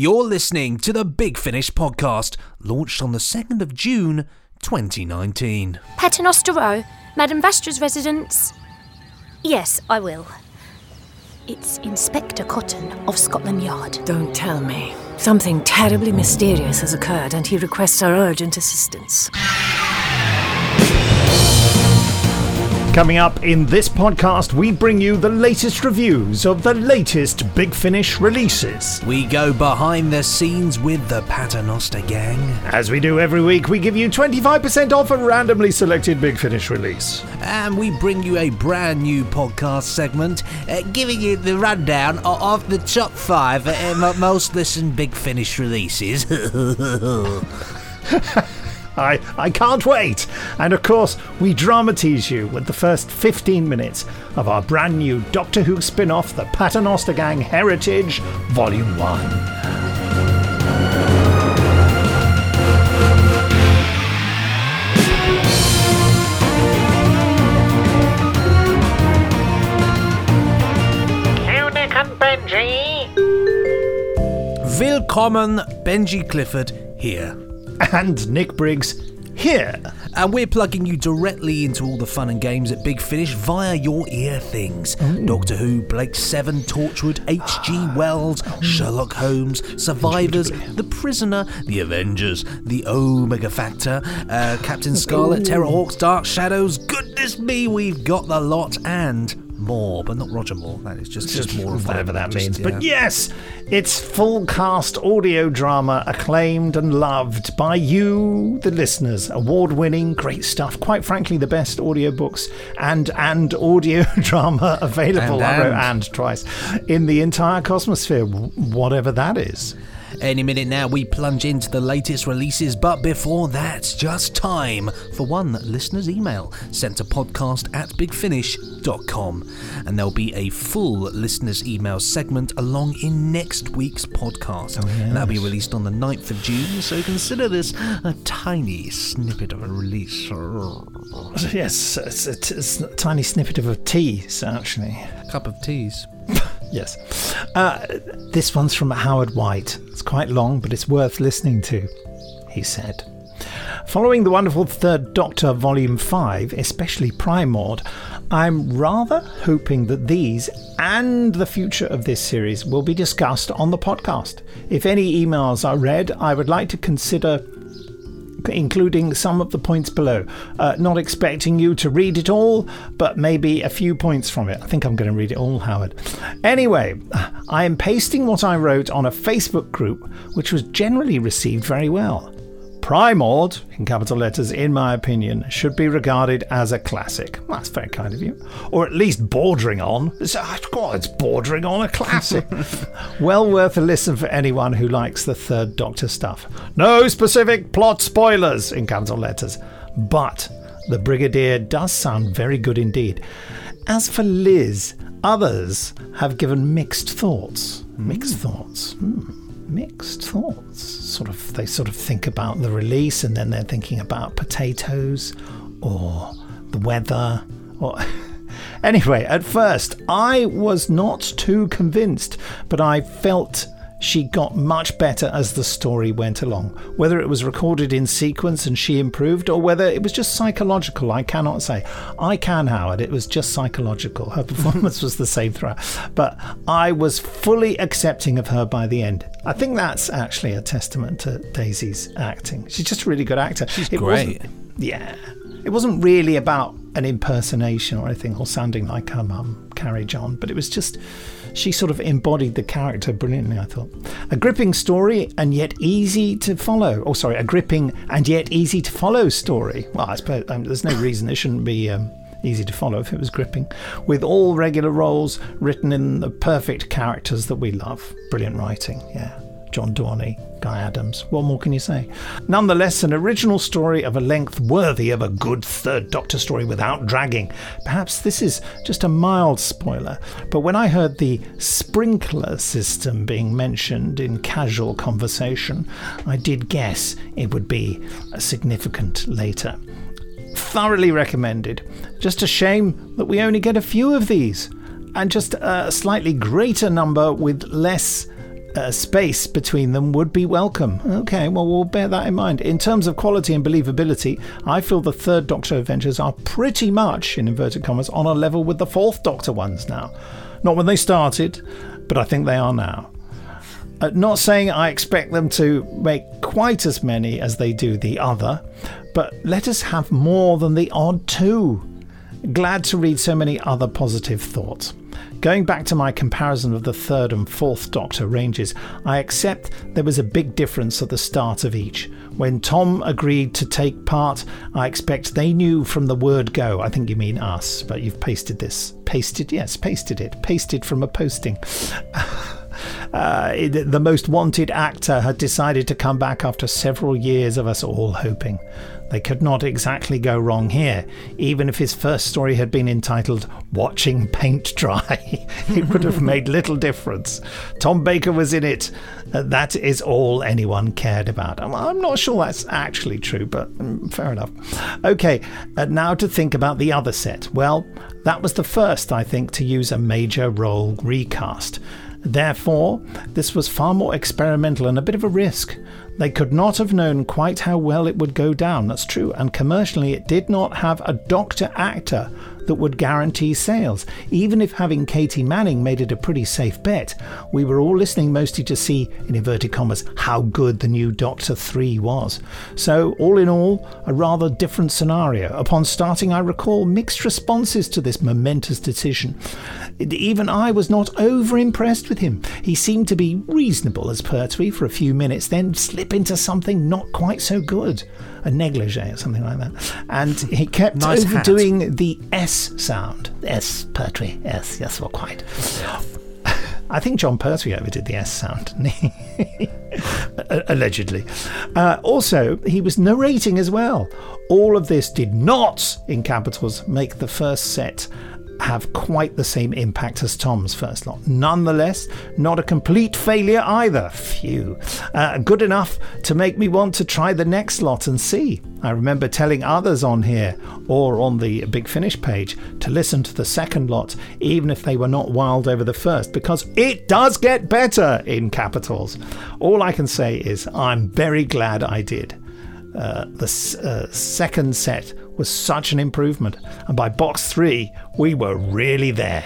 You're listening to the Big Finish podcast, launched on the 2nd of June 2019. Paternoster Row, Madame Vastra's residence. Yes, I will. It's Inspector Cotton of Scotland Yard. Don't tell me. Something terribly mysterious has occurred and he requests our urgent assistance. Coming up in this podcast, we bring you the latest reviews of the latest Big Finish releases. We go behind the scenes with the Paternoster gang. As we do every week, we give you 25% off a randomly selected Big Finish release. And we bring you a brand new podcast segment, uh, giving you the rundown of, the top five uh, most listened Big Finish releases. I, I can't wait. And of course, we dramatise you with the first 15 minutes of our brand new Doctor Who spin off, The Paternoster Gang Heritage, Volume 1. Nick and Benji. Willkommen, Benji Clifford here. And Nick Briggs here. And we're plugging you directly into all the fun and games at Big Finish via your ear things. Doctor Who, Blake Seven, Torchwood, H.G. Wells, Sherlock Holmes, Survivors, The Prisoner, The Avengers, The Omega Factor, uh, Captain Scarlet, Terrahawks, Dark Shadows. Goodness me, we've got the lot and more, but not Roger Moore. That is just, just more of whatever that Just, means. yeah. But yes, it's full cast audio drama acclaimed and loved by you, the listeners. Award winning, great stuff. Quite frankly, the best audiobooks and and audio drama available. And, I wrote and. and twice in the entire Cosmosphere, whatever that is. Any minute now, we plunge into the latest releases, but before that, just time for one listener's email sent to podcast at bigfinish.com. And there'll be a full listener's email segment along in next week's podcast. Oh, and that'll be released on the 9th of June, so consider this a tiny snippet of a release. Yes, it's, it's, it's a tiny snippet of a tease, actually. A cup of teas. Yes. Uh, this one's from Howard White. It's quite long, but it's worth listening to, he said. Following the wonderful Third Doctor Volume 5, especially Primord, I'm rather hoping that these and the future of this series will be discussed on the podcast. If any emails are read, I would like to consider including some of the points below. Uh, not expecting you to read it all, but maybe a few points from it. I think I'm going to read it all, Howard. Anyway, I am pasting what I wrote on a Facebook group, which was generally received very well. Primord, in capital letters, in my opinion, should be regarded as a classic. That's very kind of you. Or at least bordering on. It's, God, it's bordering on a classic. well worth a listen for anyone who likes the Third Doctor stuff. No specific plot spoilers, in capital letters. But the Brigadier does sound very good indeed. As for Liz, others have given mixed thoughts. Mixed thoughts. Hmm mixed thoughts. Sort of, they sort of think about the release, and then they're thinking about potatoes, or the weather, or. anyway, at first I was not too convinced, but I felt she got much better as the story went along. Whether it was recorded in sequence and she improved, or whether it was just psychological, I cannot say. I can, Howard. It was just psychological. Her performance was the same throughout. But I was fully accepting of her by the end. I think that's actually a testament to Daisy's acting. She's just a really good actor. She's great. Yeah. It wasn't really about an impersonation or anything, or sounding like her mum, Carrie John, but it was just she sort of embodied the character brilliantly, I thought. A gripping story and yet easy to follow. Oh, sorry, a gripping and yet easy to follow story. Well, I suppose um, there's no reason it shouldn't be um, easy to follow if it was gripping. With all regular roles written in the perfect characters that we love. Brilliant writing, yeah. John Dorney, Guy Adams. What more can you say? Nonetheless, an original story of a length worthy of a good Third Doctor story without dragging. Perhaps this is just a mild spoiler, but when I heard the sprinkler system being mentioned in casual conversation, I did guess it would be significant later. Thoroughly recommended. Just a shame that we only get a few of these, and just a slightly greater number with less uh, space between them would be welcome. Okay, well, we'll bear that in mind. In terms of quality and believability, I feel the third Doctor adventures are pretty much, in inverted commas, on a level with the fourth Doctor ones now. Not when they started, but I think they are now. Uh, not saying I expect them to make quite as many as they do the other, but let us have more than the odd two. Glad to read so many other positive thoughts. Going back to my comparison of the third and fourth Doctor ranges, I accept there was a big difference at the start of each. When Tom agreed to take part, I expect they knew from the word go. I think you mean us, but you've pasted this. Pasted? Yes, pasted it. Pasted from a posting. Uh, the most wanted actor had decided to come back after several years of us all hoping. They could not exactly go wrong here. Even if his first story had been entitled Watching Paint Dry, it would have made little difference. Tom Baker was in it. Uh, that is all anyone cared about. I'm, not sure that's actually true, but mm, fair enough. Okay, uh, now to think about the other set. Well, that was the first, I think, to use a major role recast. Therefore, this was far more experimental and a bit of a risk. They could not have known quite how well it would go down, that's true, and commercially it did not have a doctor actor that would guarantee sales. Even if having Katie Manning made it a pretty safe bet, we were all listening mostly to see, in inverted commas, how good the new Doctor 3 was. So, all in all, a rather different scenario. Upon starting, I recall mixed responses to this momentous decision. Even I was not over impressed with him. He seemed to be reasonable as Pertwee for a few minutes, then slip into something not quite so good. A negligee or something like that. And he kept Nice hat. overdoing the S sound. S, Pertwee, S, yes, well, quite. I think Jon Pertwee overdid the S sound. Allegedly. Uh, also, he was narrating as well. All of this did not, in capitals, make the first set have quite the same impact as Tom's first lot. Nonetheless, not a complete failure either. Phew. Uh, good enough to make me want to try the next lot and see. I remember telling others on here or on the Big Finish page to listen to the second lot, even if they were not wild over the first, because it does get better in capitals. All I can say is I'm very glad I did. Uh, the uh, second set was such an improvement, and by box three, we were really there.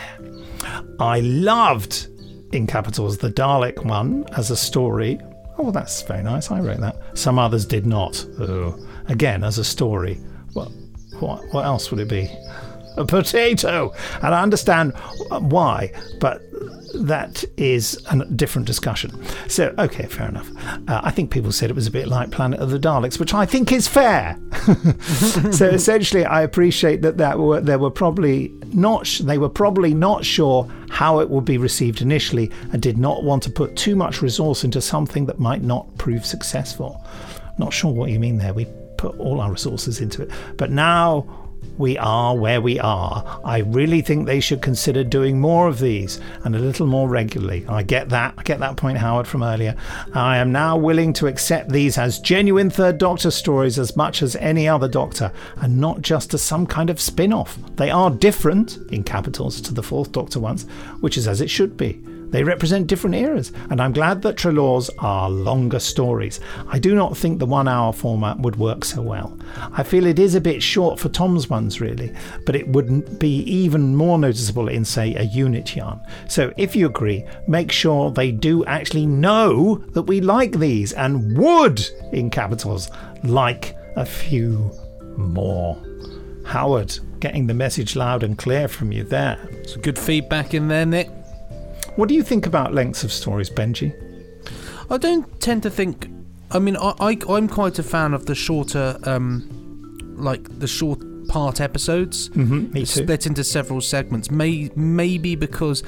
I loved, in capitals, the Dalek one as a story. Oh, that's very nice. I wrote that. Some others did not. Oh, again, as a story. What, what, what else would it be? A potato! And I understand why, but that is a different discussion. So, okay, fair enough. Uh, I think people said it was a bit like Planet of the Daleks, which I think is fair. so essentially, I appreciate that that were, there were probably not they were probably not sure how it would be received initially, and did not want to put too much resource into something that might not prove successful. Not sure what you mean there. We put all our resources into it, but now we are where we are. I really think they should consider doing more of these and a little more regularly. I get that. I get that point, Howard, from earlier. I am now willing to accept these as genuine Third Doctor stories as much as any other Doctor, and not just as some kind of spin off. They are different, in capitals, to the Fourth Doctor ones, which is as it should be. They represent different eras, and I'm glad that Trelawn's are longer stories. I do not think the one hour format would work so well. I feel it is a bit short for Tom's ones, really, but it would be even more noticeable in, say, a unit yarn. So if you agree, make sure they do actually know that we like these and would, in capitals, like a few more. Howard, getting the message loud and clear from you there. Some good feedback in there, Nick. What do you think about lengths of stories, Benji? I don't tend to think. I mean, I, I I'm quite a fan of the shorter, um, like the short part episodes. Mm-hmm, me too. Split into several segments. May maybe because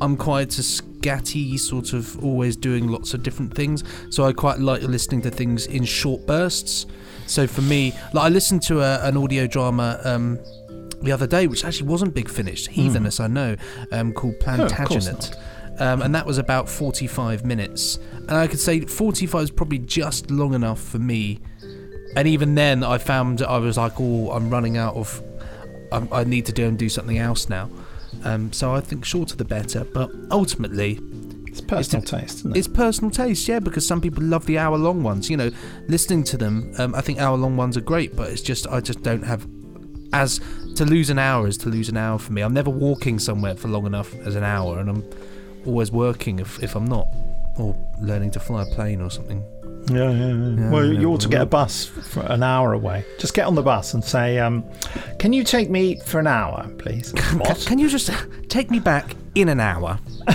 I'm quite a scatty sort of always doing lots of different things. So I quite like listening to things in short bursts. So for me, like I listened to a, an audio drama. Um, the other day, which actually wasn't big finished, heathenous, I know, um, called Hmm. Oh, Plantagenet. Um, and that was about 45 minutes. And I could say 45 is probably just long enough for me. And even then, I found I was like, oh, I'm running out of. I, I need to do and do something else now. Um, so I think shorter the better. But ultimately, It's personal taste, isn't it? It's personal taste, yeah, because some people love the hour long ones. You know, listening to them, um, I think hour long ones are great, but it's just, I just don't have. As to lose an hour is to lose an hour for me. I'm never walking somewhere for long enough as an hour, and I'm always working if, if I'm not, or learning to fly a plane or something. Yeah, yeah, yeah. Yeah, well, you ought to get a bus for an hour away. Just get on the bus and say, um, "Can you take me for an hour, please?" Ca- What? Can you just take me back in an hour?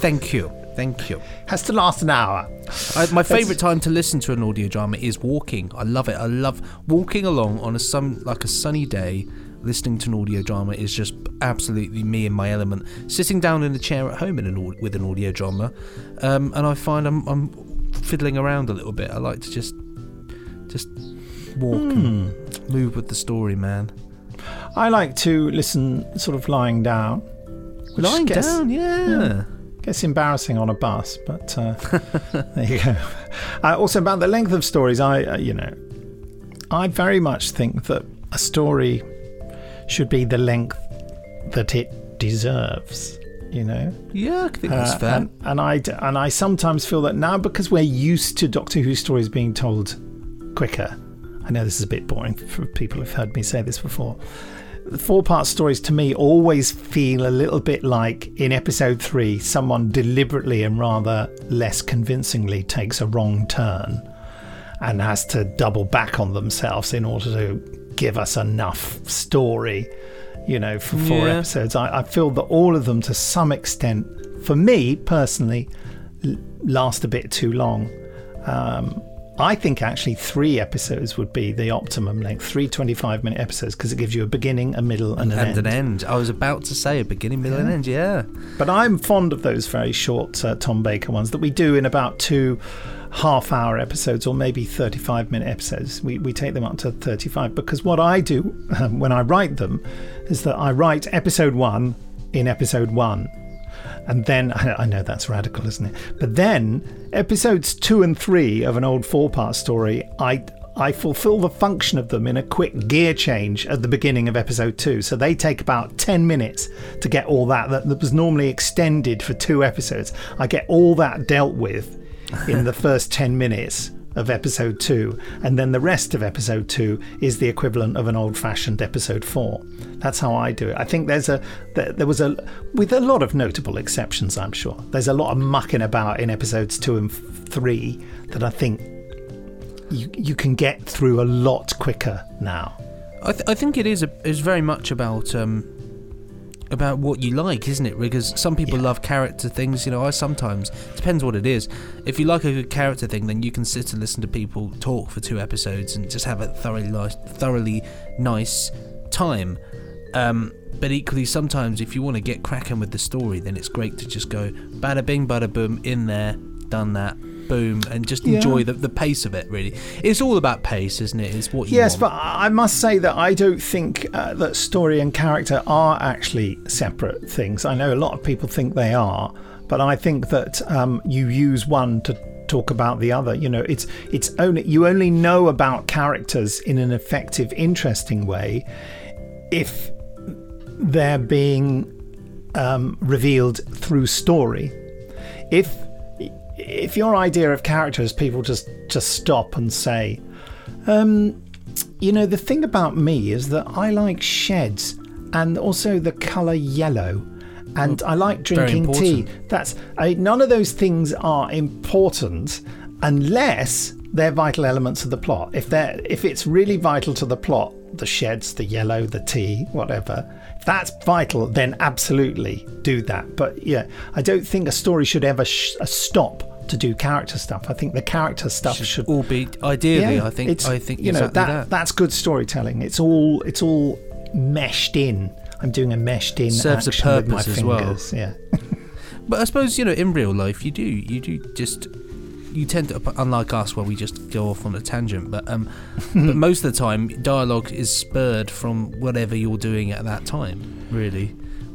Thank you. Thank you. Has to last an hour. I, my favourite time to listen to an audio drama is walking. I love it. I love walking along on a sun like a sunny day. Listening to an audio drama is just absolutely me in my element. Sitting down in a chair at home in an, with an audio drama, um, and I find I'm, I'm fiddling around a little bit. I like to just just walk and move with the story, man. I like to listen sort of lying down. Lying gets, down, yeah. Gets embarrassing on a bus, but uh, there you go. Uh, also, about the length of stories, I, uh, you know, I very much think that a story should be the length that it deserves. You know, Yeah, I think that's Uh, fair. And, and I and I sometimes feel that now because we're used to Doctor Who stories being told quicker. I know this is a bit boring for people who've heard me say this before. The four part stories to me always feel a little bit like in episode three, someone deliberately and rather less convincingly takes a wrong turn and has to double back on themselves in order to give us enough story, you know, for four Yeah. episodes. I, I feel that all of them, to some extent, for me personally, l- last a bit too long. Um, I think actually three episodes would be the optimum length, three 25 minute episodes, because it gives you a beginning, a middle, and an and end. an end. I was about to say a beginning, middle, and end. Yeah. But I'm fond of those very short uh, Tom Baker ones that we do in about two half hour episodes or maybe 35 minute episodes. We, we take them up to 35 because what I do um, when I write them is that I write episode one in episode one. And then, I know that's radical, isn't it? But then, episodes two and three of an old four part story, I, I fulfill the function of them in a quick gear change at the beginning of episode two. So they take about 10 minutes to get all that, that, that was normally extended for two episodes. I get all that dealt with in the first 10 minutes of episode two, and then the rest of episode two is the equivalent of an old fashioned episode four. That's how I do it. I think there's a there, there was a with a lot of notable exceptions. I'm sure there's a lot of mucking about in episodes two and three that I think you you can get through a lot quicker now. I, th- I think it is a, is very much about um, about what you like, isn't it? Because some people Yeah. love character things. You know, I sometimes depends what it is. If you like a good character thing, then you can sit and listen to people talk for two episodes and just have a thoroughly nice, thoroughly nice time. Um, but equally, sometimes if you want to get cracking with the story, then it's great to just go bada bing, bada boom, in there, done that, boom, and just Yeah. enjoy the, the pace of it. Really, it's all about pace, isn't it? It's what you Yes, want. but I must say that I don't think uh, that story and character are actually separate things. I know a lot of people think they are, but I think that um, you use one to talk about the other. You know, it's it's only you only know about characters in an effective, interesting way if they're being um, revealed through story. If if your idea of character is people just just stop and say, um, you know, the thing about me is that I like sheds and also the colour yellow. And I like drinking tea. That's I, none of those things are important unless they're vital elements of the plot. If they're if it's really vital to the plot, the sheds, the yellow, the tea, whatever, if that's vital, then absolutely do that. But yeah, I don't think a story should ever sh- uh, stop to do character stuff. I think the character stuff should all be ideally. yeah, I think. it's, I think you know exactly that, that. that's good storytelling. It's all it's all meshed in. I'm doing a meshed in Serves a action with my purpose as well. fingers. Yeah. But I suppose you know, in real life, you do, you do just, you tend to, unlike us, where we just go off on a tangent. But um, but most of the time, dialogue is spurred from whatever you're doing at that time. Really,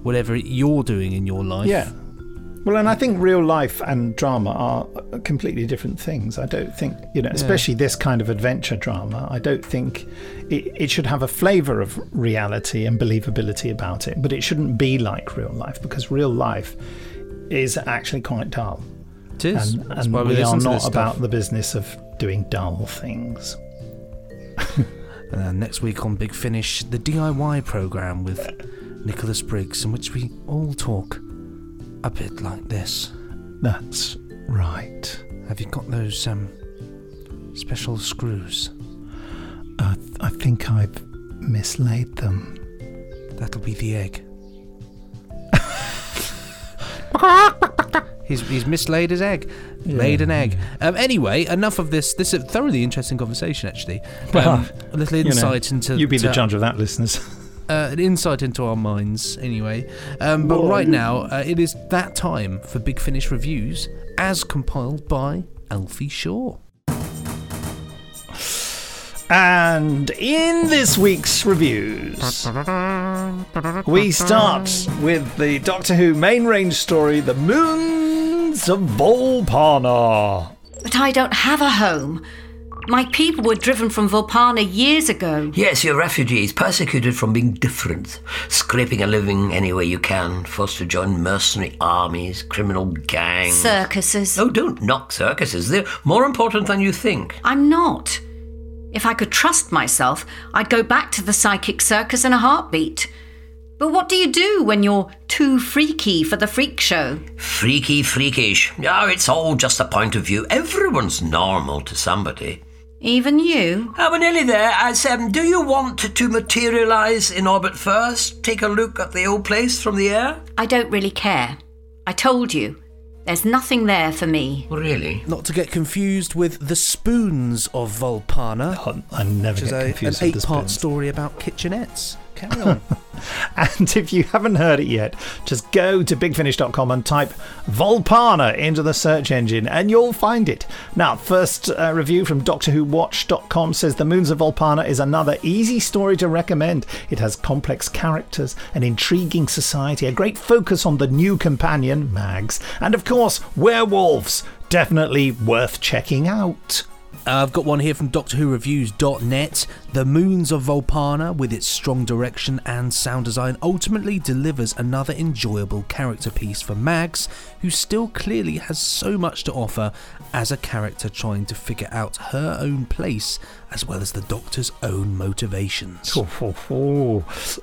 whatever you're doing in your life. Yeah. Well, and I think real life and drama are completely different things. I don't think, you know, especially this kind of adventure drama, I don't think it, it should have a flavour of reality and believability about it, but it shouldn't be like real life because real life is actually quite dull. It is. And, and we, we, are not about the business of doing dull things. Uh, next week on Big Finish, the DIY program with Nicholas Briggs, in which we all talk a bit like this. That's right. Have you got those um special screws? Uh, I think I've mislaid them. That'll be the egg. he's, he's mislaid his egg. Laid an egg. Um, anyway, enough of this. This is a thoroughly interesting conversation, actually. Um, a little You know, insight into You be the judge of that, listeners. uh, an insight into our minds, anyway. Um, but right now, uh, it is that time for Big Finish reviews, as compiled by Alfie Shaw. And in this week's reviews, we start with the Doctor Who main range story, The Moons of Vulpana. But I don't have a home. My people were driven from Vulpana years ago. Yes, you're refugees, persecuted from being different, scraping a living any way you can, forced to join mercenary armies, criminal gangs. Circuses. Oh, don't knock circuses. They're more important than you think. I'm not. If I could trust myself, I'd go back to the psychic circus in a heartbeat. But what do you do when you're too freaky for the freak show? Freaky, freakish. Oh, it's all just a point of view. Everyone's normal to somebody. Even you? Oh, we're nearly there. As, um, do you want to materialise in orbit first? Take a look at the old place from the air? I don't really care. I told you. There's nothing there for me. Really? Not to get confused with The Spoons of Vulpana, I never which is get a, an confused with the eight part story about kitchenettes. Carry on. And if you haven't heard it yet, just go to bigfinish.com and type Vulpana into the search engine and you'll find it. Now, first uh, review from DoctorWhoWatch.com says The Moons of Vulpana is another easy story to recommend. It has complex characters, an intriguing society, a great focus on the new companion, Mags, and of course, werewolves. Definitely worth checking out. Uh, I've got one here from DoctorWhoReviews.net. The Moons of Vulpana, with its strong direction and sound design, ultimately delivers another enjoyable character piece for Mags, who still clearly has so much to offer as a character trying to figure out her own place as well as the Doctor's own motivations.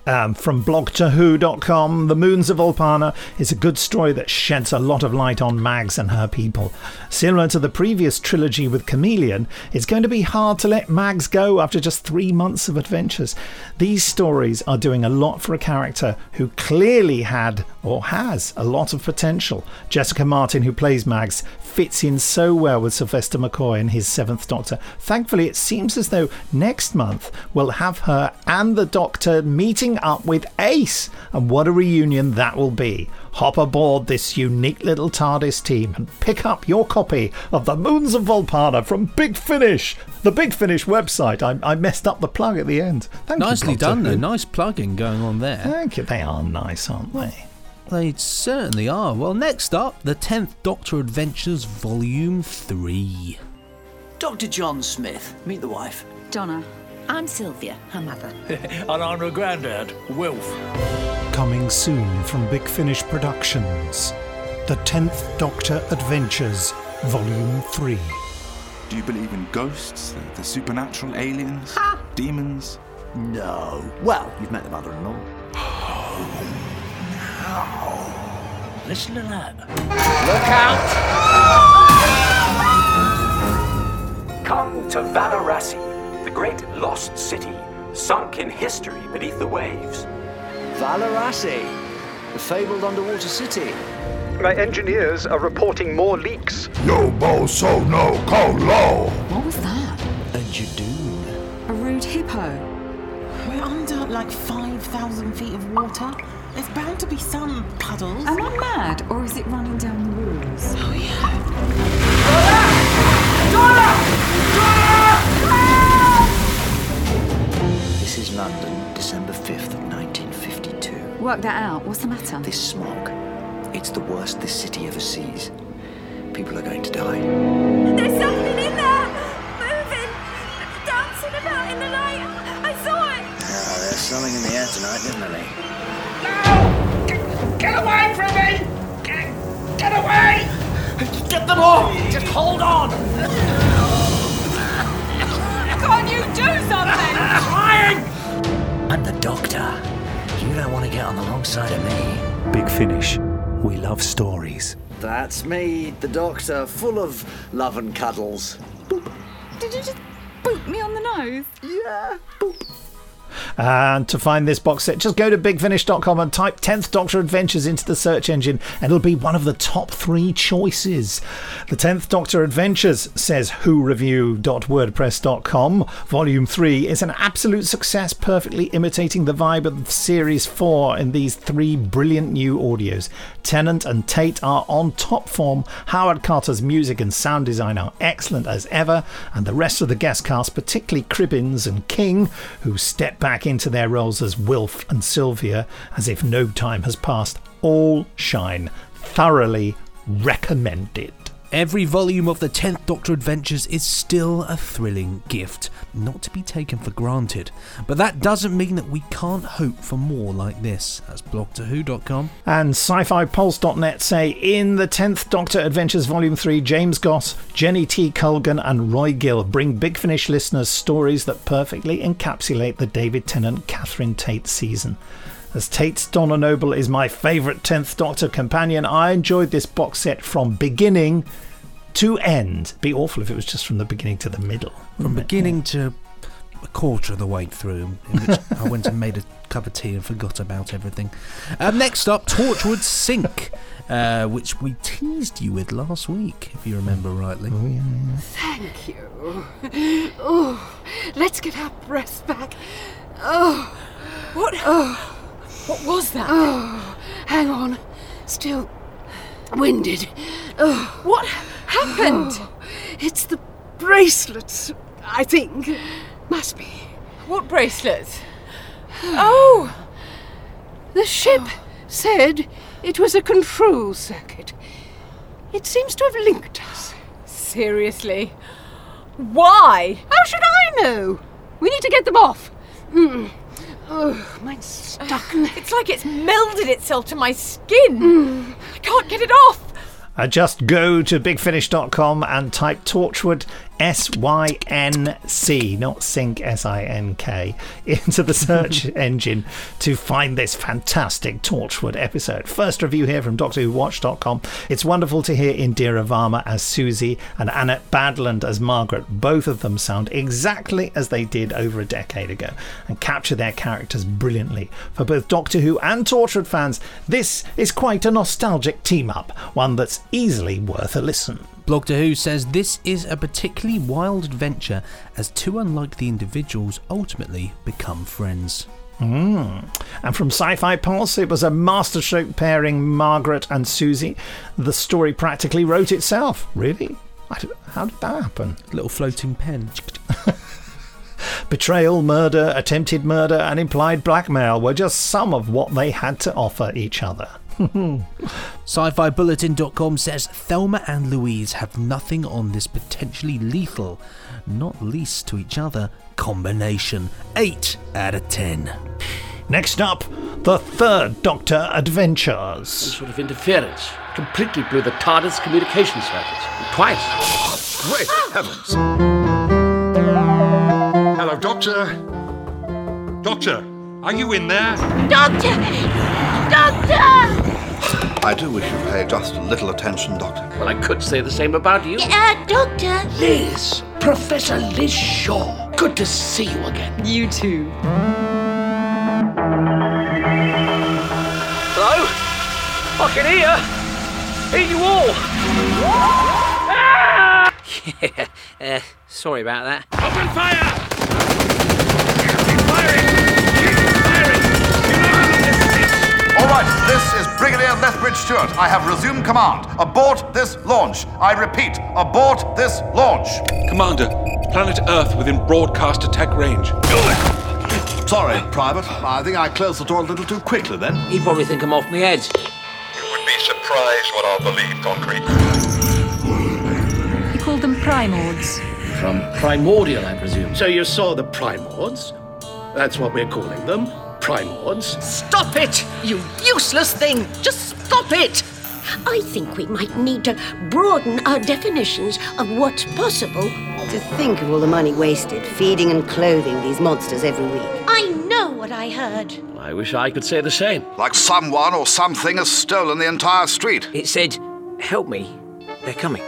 Um, from blogtowho.com, The Moons of Vulpana is a good story that sheds a lot of light on Mags and her people. Similar to the previous trilogy with Chameleon, it's going to be hard to let Mags go after just three months of adventures. These stories are doing a lot for a character who clearly had or has a lot of potential. Jessica Martin, who plays Mags, fits in so well with Sylvester McCoy and his Seventh Doctor. Thankfully, it seems as though next month we'll have her and the Doctor meeting up with Ace, and what a reunion that will be. Hop aboard this unique little TARDIS team and pick up your copy of The Moons of Vulpana from Big Finish, the Big Finish website. I, I messed up the plug at the end. Thank Nicely Doctor done, though. Nice plugging going on there. Thank you. They are nice, aren't they? They certainly are. Well, next up, the 10th Doctor Adventures Volume 3. Dr. John Smith. Meet the wife. Donna. I'm Sylvia, her mother. And I'm her granddad, Wilf. Coming soon from Big Finish Productions. The 10th Doctor Adventures, Volume 3. Do you believe in ghosts, the, the supernatural aliens, demons? No. Well, you've met the mother-in-law. Oh, no. Listen to that. Come to Valarasi, the great lost city, sunk in history beneath the waves. Valarasi, the fabled underwater city. My engineers are reporting more leaks. No bo so no ko lo. What was that? A Judoon. A rude hippo. We're under like 5,000 feet of water. There's bound to be some puddles. Am I mad, or is it running down the walls? Oh, yeah. This is London, December 5th, 1952. Work that out. What's the matter? This smog. It's the worst this city ever sees. People are going to die. There's something in there! Moving! Dancing about in the night! I saw it! Oh, there's something in the air tonight, isn't there? No! Get, get away from me! Get, get away! Get them off! Just hold on! you do something? I'm! I'm the doctor. You don't want to get on the wrong side of me. Big Finish. We love stories. That's me, the doctor, full of love and cuddles. Boop. Did you just boop me on the nose? Yeah. Boop. And to find this box set, just go to bigfinish.com and type 10th Doctor Adventures into the search engine, and it'll be one of the top three choices. The 10th Doctor Adventures, says whoreview.wordpress.com. Volume 3 is an absolute success, perfectly imitating the vibe of Series 4 in these three brilliant new audios. Tennant and Tate are on top form. Howard Carter's music and sound design are excellent as ever, and the rest of the guest cast, particularly Cribbins and King, who step back into their roles as Wilf and Sylvia as if no time has passed, all shine. Thoroughly recommended. Every volume of the 10th Doctor Adventures is still a thrilling gift, not to be taken for granted. But that doesn't mean that we can't hope for more like this. That's blogtoWho.com. And sci-fi-pulse.net say in the 10th Doctor Adventures Volume 3, James Goss, Jenny T. Colgan and Roy Gill bring Big Finish listeners stories that perfectly encapsulate the David Tennant Catherine Tate season. As Tate's Donna Noble is my favourite 10th Doctor companion, I enjoyed this box set from beginning to end. Be awful if it was just from the beginning to the middle. From beginning to a quarter of the way through, in which I went and made a cup of tea and forgot about everything. Um, next up, Torchwood Sink, uh, which we teased you with last week, if you remember rightly. Thank you. Oh, let's get our breath back. Oh, what? Oh, what was that? Oh, hang on. Still winded. Oh, what happened? Oh, it's the bracelets. I think must be. What bracelets? Oh, the ship said it was a control circuit. It seems to have linked us. Seriously? Why? How should I know? We need to get them off. Mm. Oh, mine's stuck. It's like it's melded itself to my skin. Mm. I can't get it off. Uh, just go to bigfinish.com and type Torchwood S Y N C, not sync S I N K, into the search engine to find this fantastic Torchwood episode. First review here from DoctorWhoWatch.com. It's wonderful to hear Indira Varma as Suzie and Annette Badland as Margaret. Both of them sound exactly as they did over a decade ago and capture their characters brilliantly. For both Doctor Who and Torchwood fans, this is quite a nostalgic team up, one that's easily worth a listen. Blog to Who says this is a particularly wild adventure as two unlikely individuals ultimately become friends. Mm. And from Sci Fi Pulse, it was a masterstroke pairing Margaret and Suzie. The story practically wrote itself. Really? How did that happen? Little floating pen. Betrayal, murder, attempted murder, and implied blackmail were just some of what they had to offer each other. Sci-fi Bulletin.com says Thelma and Louise have nothing on this potentially lethal, not least to each other, combination. 8 out of 10. Next up, the third Doctor Adventures. Some sort of interference completely blew the TARDIS communication circuits. Twice. Great heavens! Hello, Doctor. Doctor, are you in there? Doctor! Doctor! I do wish you'd pay just a little attention, Doctor. Well, I could say the same about you. Uh, Doctor! Liz! Professor Liz Shaw. Good to see you again. You too. Hello? I can hear. Hear you all. Yeah, uh, sorry about that. Open fire! All right, this is Brigadier Lethbridge Stewart. I have resumed command. Abort this launch. I repeat, abort this launch. Commander, planet Earth within broadcast attack range. Sorry, Private. I think I closed the door a little too quickly then. You probably think I'm off my head. You would be surprised what I'll believe, Concrete. You called them primords. From primordial, I presume. So you saw the primords? That's what we're calling them. Primords. Stop it, you useless thing! Just stop it! I think we might need to broaden our definitions of what's possible. To think of all the money wasted feeding and clothing these monsters every week. I know what what I heard. I wish I could say the same. Like someone or something has stolen the entire street. It said, help me. They're coming.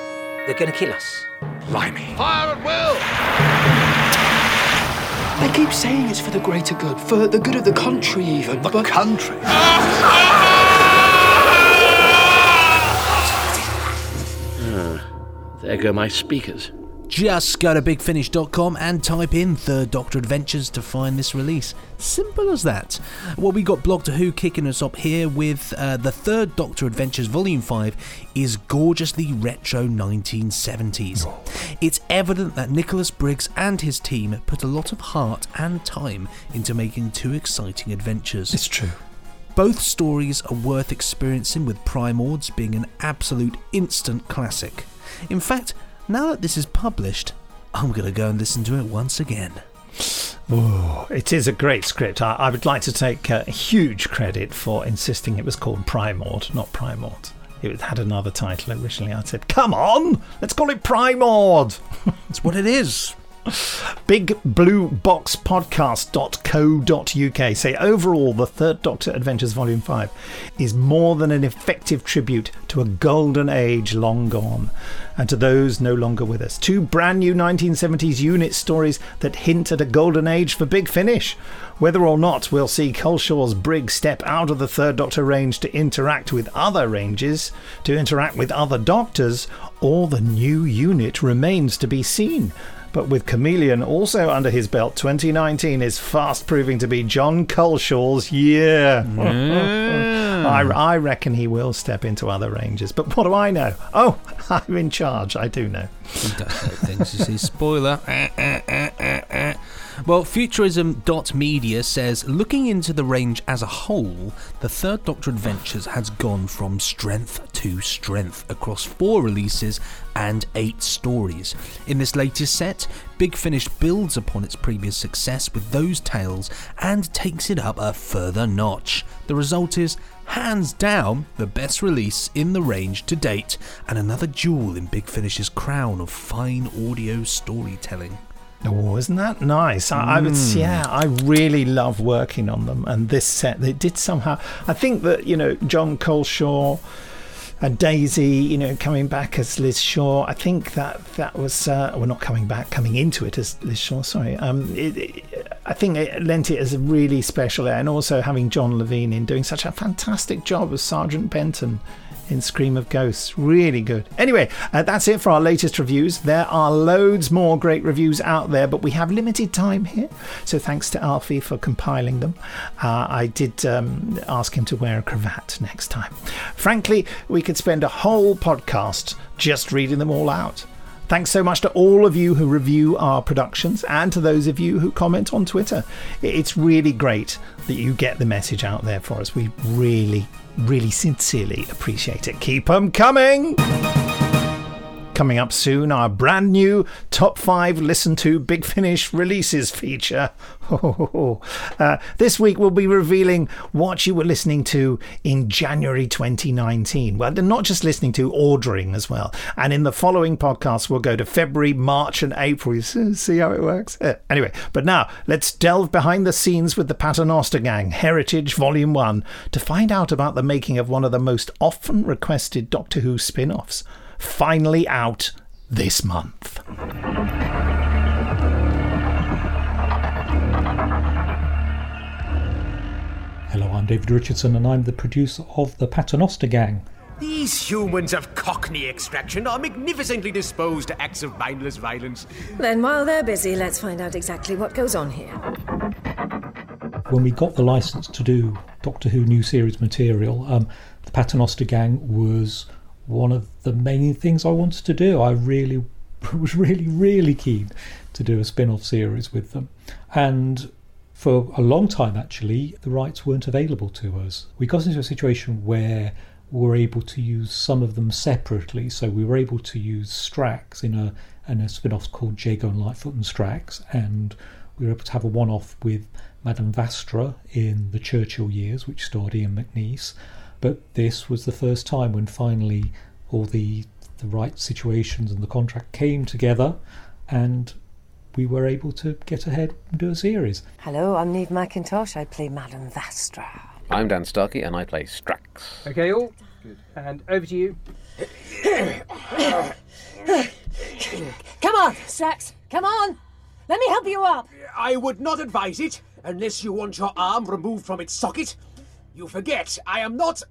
They're going to kill us. Blimey. Fire at will! They keep saying it's for the greater good, for the good of the country, even. The country? Ah, there go my speakers. Just go to bigfinish.com and type in Third Doctor Adventures to find this release. Simple as that. Well, we got Doctor Who kicking us up here with uh, the Third Doctor Adventures Volume 5 is gorgeously retro 1970s. It's evident that Nicholas Briggs and his team put a lot of heart and time into making two exciting adventures. It's true. Both stories are worth experiencing, with Primords being an absolute instant classic. In fact, now that this is published, I'm going to go and listen to it once again. Oh, it is a great script. I, I would like to take uh, huge credit for insisting it was called Primord, not Primord. It had another title originally. I said, come on, let's call it Primord. That's what it is. bigblueboxpodcast.co.uk say overall the third doctor adventures volume 5 is more than an effective tribute to a golden age long gone. And to those no longer with us two brand new 1970s unit stories that hint at a golden age for big finish. Whether or not we'll see Culshaw's brig step out of the third doctor range to interact with other ranges to interact with other doctors or the new unit remains to be seen but with Chameleon also under his belt, 2019 is fast proving to be Jon Culshaw's year. Mm. I, I reckon he will step into other ranges. But what do I know? Oh, I'm in charge. I do know. He does know things, you see. Spoiler. Well, Futurism.media says looking into the range as a whole, the Third Doctor Adventures has gone from strength to strength across four releases and eight stories. In this latest set, Big Finish builds upon its previous success with those tales and takes it up a further notch. The result is hands down the best release in the range to date and another jewel in Big Finish's crown of fine audio storytelling. Oh, isn't that nice? I, I would, Mm. yeah, I really love working on them. And this set, they did somehow. I think that you know Jon Culshaw and Daisy, you know, coming back as Liz Shaw. I think that that was uh, well, not coming back, coming into it as Liz Shaw. Sorry. Um, it, it, I think it lent it as a really special air, and also having John Levene in doing such a fantastic job as Sergeant Benton in Scream of Ghosts. Really good. Anyway, uh, that's it for our latest reviews. There are loads more great reviews out there, but we have limited time here. So thanks to Alfie for compiling them. Uh, I did um, ask him to wear a cravat next time. Frankly, we could spend a whole podcast just reading them all out. Thanks so much to all of you who review our productions and to those of you who comment on Twitter. It's really great that you get the message out there for us. We really, really sincerely appreciate it. Keep them coming! Coming up soon, our brand new top five listen to Big Finish releases feature. Uh, this week we'll be revealing what you were listening to in January 2019. Well, not just listening to, ordering as well. And in the following podcasts, we'll go to February, March, and April. See how it works? Uh, anyway, but now let's delve behind the scenes with the Paternoster Gang, Heritage Volume 1, to find out about the making of one of the most often requested Doctor Who spin offs finally out this month. Hello, I'm David Richardson, and I'm the producer of the Paternoster Gang. These humans of Cockney extraction are magnificently disposed to acts of mindless violence. Then while they're busy, let's find out exactly what goes on here. When we got the license to do Doctor Who new series material, um, the Paternoster Gang was one of the main things I wanted to do. I really was really, really keen to do a spin off series with them. And for a long time, actually, the rights weren't available to us. We got into a situation where we were able to use some of them separately. So we were able to use Strax in a, in a spin off called Jago and Lightfoot and Strax. And we were able to have a one off with Madame Vastra in the Churchill years, which starred Ian McNeice. But this was the first time when finally all the the right situations and the contract came together, and we were able to get ahead and do a series. Hello, I'm Neve McIntosh. I play Madame Vastra. I'm Dan Starkey and I play Strax. Okay, all. Good. And over to you. Come on, Strax. Come on. Let me help you up. I would not advise it unless you want your arm removed from its socket. You forget, I am not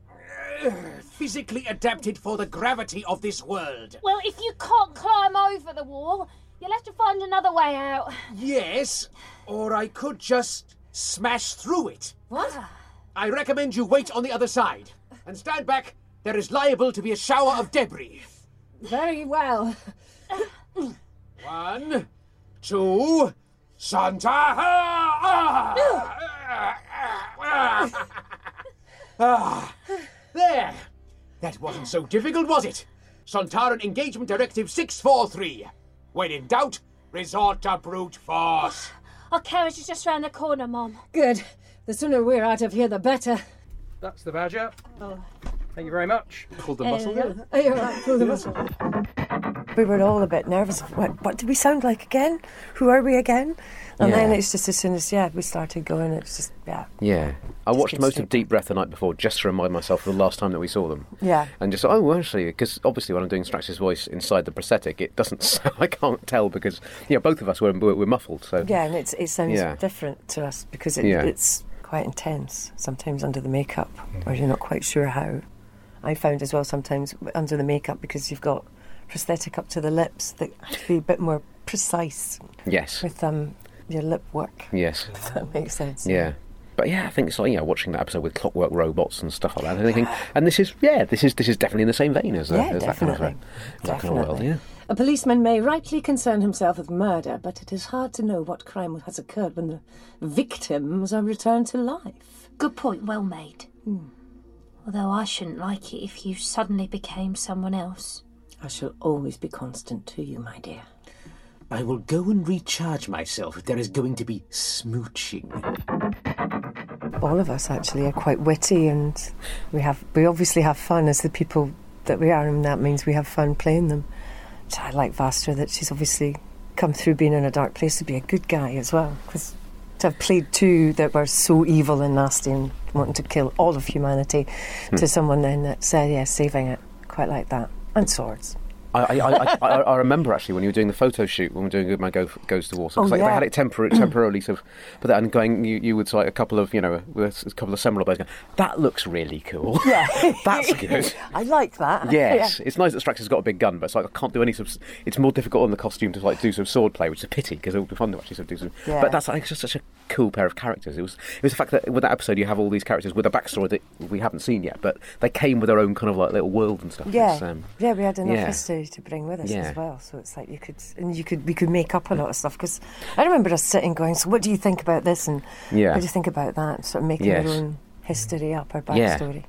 physically adapted for the gravity of this world. Well, if you can't climb over the wall, you'll have to find another way out. Yes, or I could just smash through it. What? I recommend you wait on the other side and stand back. There is liable to be a shower of debris. Very well. One, two, Sontar. Ah, ah! ah! ah! There. That wasn't so difficult, was it? Sontaran Engagement Directive 643. When in doubt, resort to brute force. Our carriage is just round the corner, Mom. Good. The sooner we're out of here, the better. That's the badger. Oh. Thank you very much. Pulled the Uh, muscle there. Oh, you're right. Pull the muscle. We were all a bit nervous. What, what did we sound like again? Who are we again? And then it's just as soon as yeah we started going, it's just yeah Yeah. I Just watched most of Deep Breath the night before just to remind myself of the last time that we saw them. yeah. And just, oh, well, actually, because obviously when I'm doing Strax's voice inside the prosthetic, it doesn't sound, I can't tell because, you know, both of us were, were, were muffled, so. Yeah, and it's, it sounds Yeah. different to us because it, Yeah. it's quite intense sometimes under the makeup, or you're not quite sure how. I found as well sometimes under the makeup because you've got prosthetic up to the lips that have to be a bit more precise Yes. with um, your lip work. Yes. If that makes sense. Yeah. But yeah, I think it's like you know watching that episode with clockwork robots and stuff like that. And thinking, and this is yeah, this is this is definitely in the same vein as, uh, Yeah, as that kind of, definitely. that kind of world. Definitely. Yeah. A policeman may rightly concern himself with murder, but it is hard to know what crime has occurred when the victims are returned to life. Good point, well made. Although I shouldn't like it if you suddenly became someone else. I shall always be constant to you, my dear. I will go and recharge myself if there is going to be smooching. all of us actually are quite witty and we have we obviously have fun. As the people that we are and that means we have fun playing them. So I like Vastra that she's obviously come through being in a dark place to be a good guy as well. Because to have played two that were so evil and nasty and wanting to kill all of humanity Hmm. to someone then that said yeah saving it. Quite like that. And swords I, I, I, I, remember actually when you were doing the photo shoot when we were doing Good Man Go, Goes to War. So Oh, it's like they had it tempor- temporarily sort of, but then going, you, you would like a couple of, you know, with a couple of seminal bows going, that looks really cool. yeah That's good. I like that Yes, Yeah. it's nice that Strax has got a big gun, but it's like I can't do any sort of. It's more difficult on the costume to like do some sword play, which is a pity because it would be fun to actually sort of do some. Yeah. But that's like just such a cool pair of characters. It was it was the fact that with that episode you have all these characters with a backstory that we haven't seen yet, but they came with their own kind of like little world and stuff. Yeah, um, yeah, we had enough yeah. History to bring with us Yeah. as well. So it's like you could, and you could, we could make up a lot of stuff. Because I remember us sitting, going, "So what do you think about this?" and Yeah. "What do you think about that?" Sort of making Yes. our own history up, our Yeah. backstory.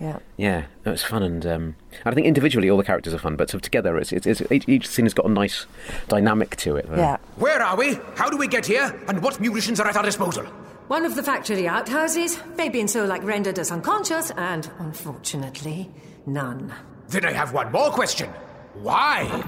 Yeah. Yeah, no, it's fun, and um, and I think individually all the characters are fun, but sort of together, it's, it's, it's each, each scene has got a nice dynamic to it. Yeah. Where are we? How do we get here? And what munitions are at our disposal? One of the factory outhouses, Fabian Solak rendered us unconscious, and unfortunately, none. Then I have one more question. Why?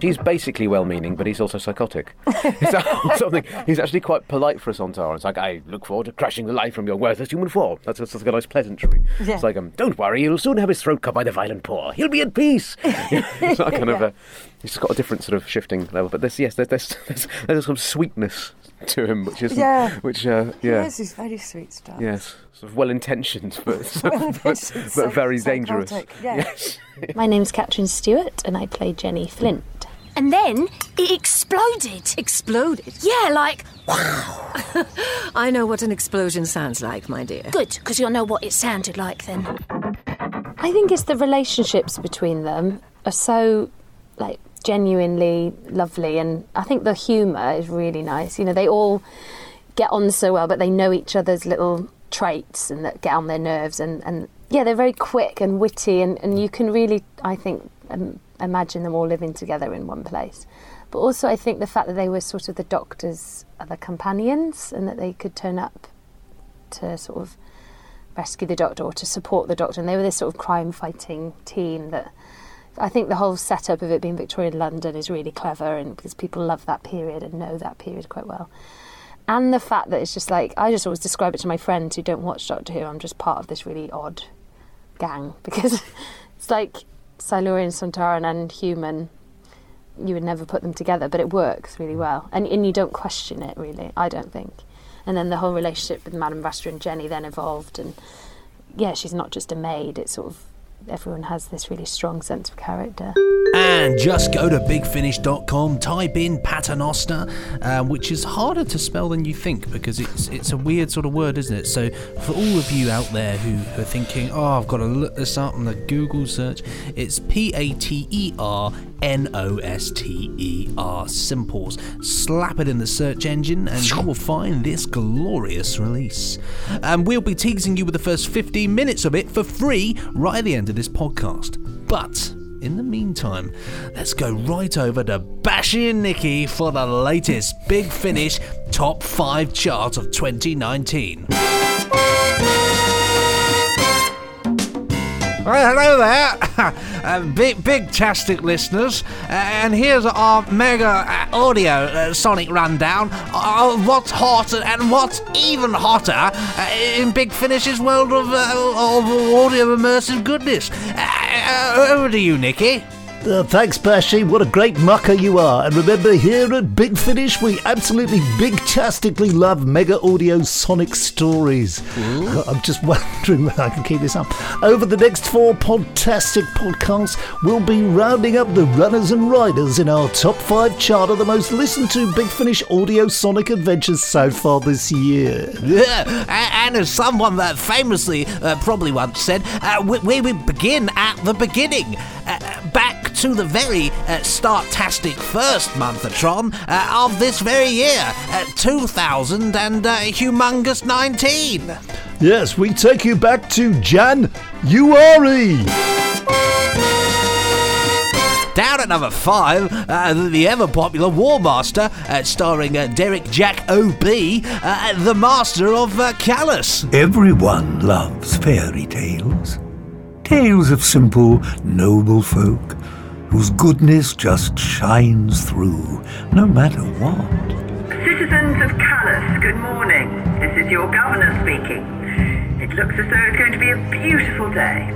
He's basically well-meaning, but he's also psychotic. Is that something? He's actually quite polite for a Sontar. It's like, I look forward to crushing the life from your worthless human form. That's, that's like a nice pleasantry. Yeah. It's like, um, don't worry, he'll soon have his throat cut by the violent poor. He'll be at peace. it's that kind of a. He's got a different sort of shifting level, but there's yes, there's there's, there's, there's some sweetness to him, which is Yeah. which uh, yeah. Yes, he's very sweet stuff. Yes, sort of well-intentioned, but but, Well-intentioned, but very psych- dangerous. psychotic, yeah. Yes. My name's Catrin Stewart, and I play Jenny Flint. And then it exploded. Exploded? Yeah, like, wow. I know what an explosion sounds like, my dear. good, because you'll know what it sounded like then. I think it's the relationships between them are so like genuinely lovely, and I think the humour is really nice. You know, they all get on so well, but they know each other's little traits and that get on their nerves, and, and yeah, they're very quick and witty, and, and you can really, I think, um, imagine them all living together in one place. But also, I think the fact that they were sort of the doctor's other companions, and that they could turn up to sort of rescue the doctor or to support the doctor. And they were this sort of crime fighting team that, I think the whole setup of it being Victorian London is really clever, and because people love that period and know that period quite well. And the fact that it's just like I just always describe it to my friends who don't watch Doctor Who. I'm just part of this really odd gang because it's like Silurian, Sontaran, and human. You would never put them together, but it works really well, and and you don't question it really. I don't think. And then the whole relationship with Madame Vastra and Jenny then evolved, and yeah, she's not just a maid. It's sort of everyone has this really strong sense of character. And just go to bigfinish.com, type in paternoster, um, which is harder to spell than you think because it's it's a weird sort of word, isn't it? So for all of you out there who, are thinking, oh, I've got to look this up on the Google search, it's P A T E R N O S T E R. Simples. Slap it in the search engine and you will find this glorious release. And we'll be teasing you with the first 15 minutes of it for free right at the end of this podcast. But in the meantime, let's go right over to Bashy and Nikki for the latest Big Finish Top 5 chart of 2019. Well, hello there, uh, big, big tastic listeners, uh, and here's our mega uh, audio uh, sonic rundown of what's hot and what's even hotter uh, in Big Finish's world of, uh, of audio immersive goodness. Over to you, Nikki. Uh, thanks, Bashy. What a great mucker you are. And remember, here at Big Finish, we absolutely big-tastically love mega audio sonic stories. I'm just wondering whether I can keep this up. Over the next four podtastic podcasts, we'll be rounding up the runners and riders in our top five chart of the most listened to Big Finish audio sonic adventures so far this year. Yeah, and as someone that famously uh, probably once said, uh, we, we begin at the beginning. Uh, back to the very uh, startastic first monthatron uh, of this very year, uh, 2000 and uh, humongous 19. Yes, we take you back to Jan Uari. Down at number five, uh, the ever popular War Master, uh, starring uh, Derek Jacobi, uh, the master of uh, Callous. Everyone loves fairy tales. Tales of simple, noble folk whose goodness just shines through, no matter what. Citizens of Callous, good morning. This is your governor speaking. It looks as though it's going to be a beautiful day.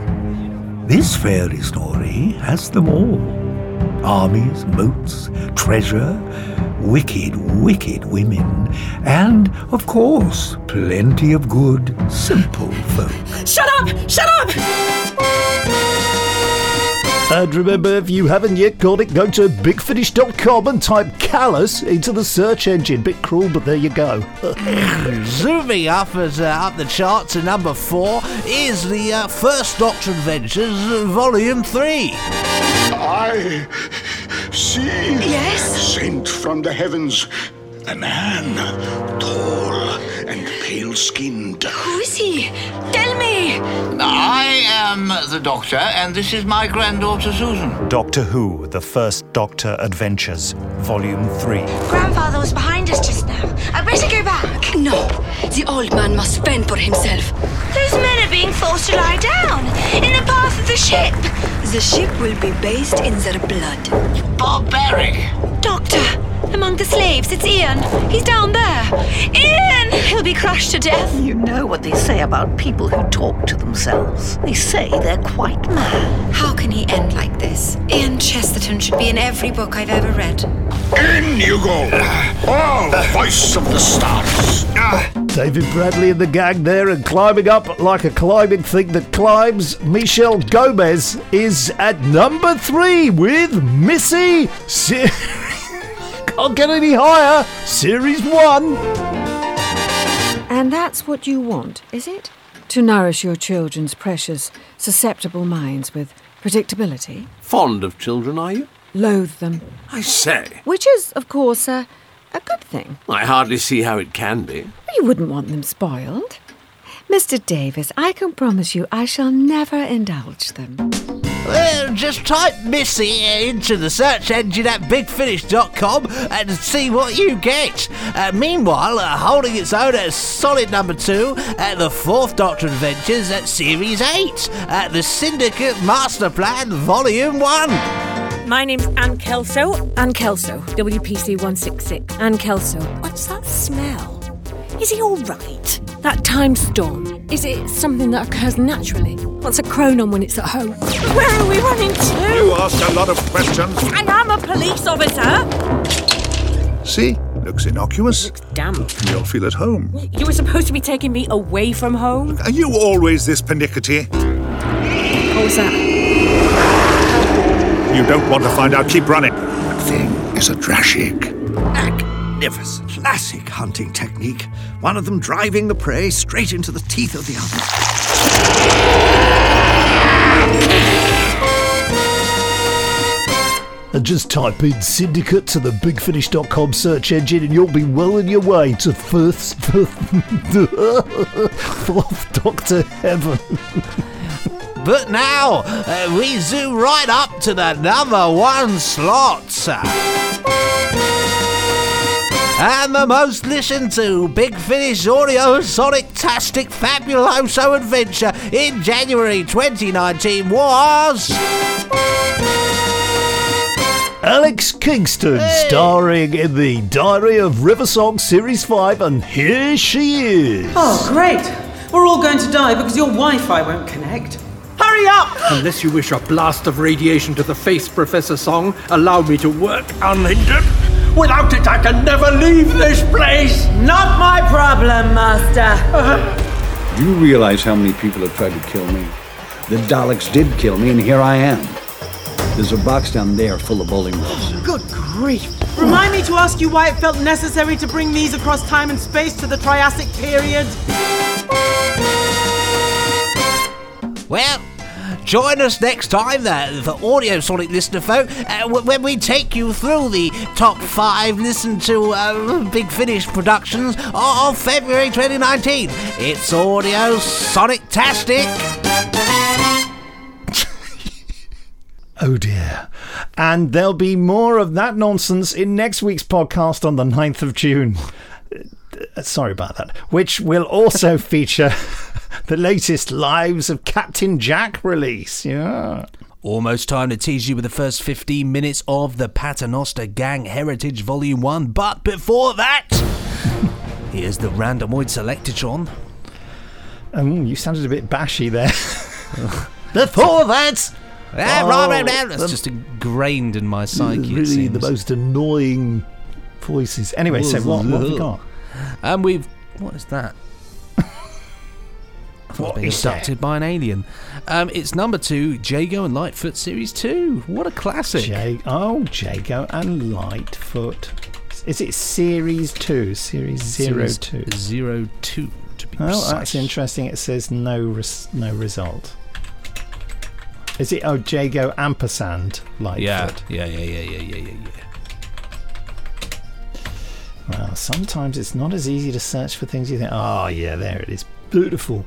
This fairy story has them all armies, moats, treasure, wicked, wicked women, and, of course, plenty of good, simple folk. Shut up! Shut up! And remember, if you haven't yet got it, go to bigfinish.com and type callous into the search engine. Bit cruel, but there you go. Zooming up as uh, up the chart to number four is the uh, First Doctor Adventures, Volume Three. I see. Yes? Sent from the heavens. A man, tall and pale skinned. Who is he? Tell me! I am the Doctor, and this is my granddaughter Susan. Doctor Who, The First Doctor Adventures, Volume 3. Grandfather was behind us just now. I better go back. No, the old man must fend for himself. Those men are being forced to lie down in the path of the ship. The ship will be bathed in their blood. Barbaric! Doctor, among the slaves, it's Ian. He's down there. Ian! He'll be crushed to death. You know what they say about people who talk to themselves. They say they're quite mad. How can he end like this? Ian Chesterton should be in every book I've ever read. In you go! Oh, the voice of the stars! David Bradley and the gang there, and climbing up like a climbing thing that climbs. Michelle Gomez is at number three with Missy. Se- Can't get any higher. Series one. And that's what you want, is it? To nourish your children's precious, susceptible minds with predictability? Fond of children, are you? Loathe them. I say. Which is, of course, a, a good thing. I hardly see how it can be. You wouldn't want them spoiled. Mr. Davis, I can promise you I shall never indulge them. Well, just type Missy into the search engine at bigfinish.com and see what you get. Uh, meanwhile, uh, holding its own as solid number two at the Fourth Doctor Adventures at Series 8 at the Syndicate Master Plan Volume 1. My name's Anne Kelso. Anne Kelso, WPC 166. Anne Kelso. What's that smell? Is he all right? That time storm, is it something that occurs naturally? What's a chronon when it's at home? Where are we running to? You ask a lot of questions. I am a police officer. See? Looks innocuous. looks Damp. You'll feel at home. You were supposed to be taking me away from home? Are you always this pernickety? What was that? You don't want to find out. Keep running. That thing is a Drashig. Magnificent. Classic hunting technique. One of them driving the prey straight into the teeth of the other. And just type in Syndicate to the BigFinish.com search engine and you'll be well on your way to first, fourth Doctor Heaven. But now, uh, we zoom right up to the number one slot. And the most listened to Big Finish Audio Sonic Tastic Fabuloso Adventure in January 2019 was. Alex Kingston, starring in the Diary of River Song Series 5, and here she is. Oh, great. We're all going to die because your Wi Fi won't connect. Hurry up! Unless you wish a blast of radiation to the face, Professor Song, allow me to work unhindered. Without it, I can never leave this place! Not my problem, Master. Do You realize how many people have tried to kill me? The Daleks did kill me, and here I am. There's a box down there full of bowling balls. Oh, good grief. Remind me to ask you why it felt necessary to bring these across time and space to the Triassic period. Well, join us next time uh, for Audio Sonic listener folk uh, when we take you through the top five listen to uh, Big Finish productions of February 2019. It's Audio Sonic Tastic. Oh dear. And there'll be more of that nonsense in next week's podcast on the 9th of June. Uh, Sorry about that. Which will also feature the latest Lives of Captain Jack release. Yeah. Almost time to tease you with the first 15 minutes of the Paternoster Gang Heritage Volume 1. But before that, here's the Randomoid Selectatron. Oh, you sounded a bit bashy there. Before that, Ah, Oh. That's the- just ingrained in my psyche. really the most annoying voices. Anyway, so what, what have we got? And we've. What is that? Thought I being is that? abducted by an alien. Um, it's number two, Jago and Litefoot Series 2. What a classic. J- oh, Jago and Litefoot. Is it Series 2? Series 02? Series Zero two, to be Oh, precise. that's interesting. It says no res- no result. Is it, oh, Jago ampersand Litefoot? Yeah, yeah, yeah, yeah, yeah, yeah, yeah, yeah. Well, sometimes it's not as easy to search for things you think, oh, yeah, there it is. Beautiful.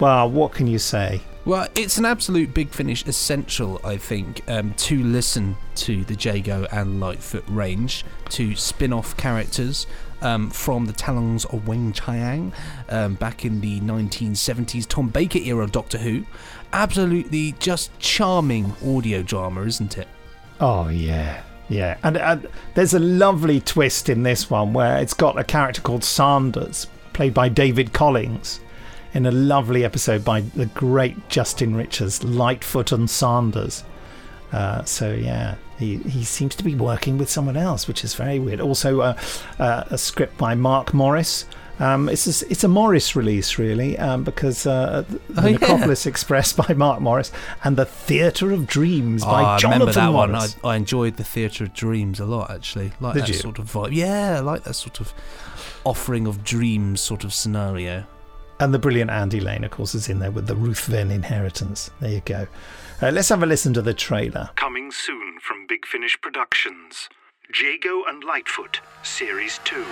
Well, what can you say? Well, it's an absolute big finish essential, I think, um, to listen to the Jago and Litefoot range, to spin off characters um, from the Talons of Weng Chiang um, back in the 1970s Tom Baker era of Doctor Who. Absolutely just charming audio drama, isn't it? Oh yeah, yeah, and uh, there's a lovely twist in this one where it's got a character called Sanders, played by David Collings, in a lovely episode by the great Justin Richards, Litefoot and Sanders. Uh, so yeah, he he seems to be working with someone else, which is very weird. Also, uh, uh, a script by Mark Morris. Um, it's a, it's a Morris release, really, um, because uh, the Oh, yeah. Necropolis Express by Mark Morris and the Theatre of Dreams Oh, by I Jonathan remember that Morris. one. I, I enjoyed the Theatre of Dreams a lot, actually. Like Did that you? sort of vibe. Yeah, I like that sort of offering of dreams sort of scenario. And the brilliant Andy Lane, of course, is in there with the Ruthven inheritance. There you go. Uh, let's have a listen to the trailer. Coming soon from Big Finish Productions. Jago and Litefoot, Series 2.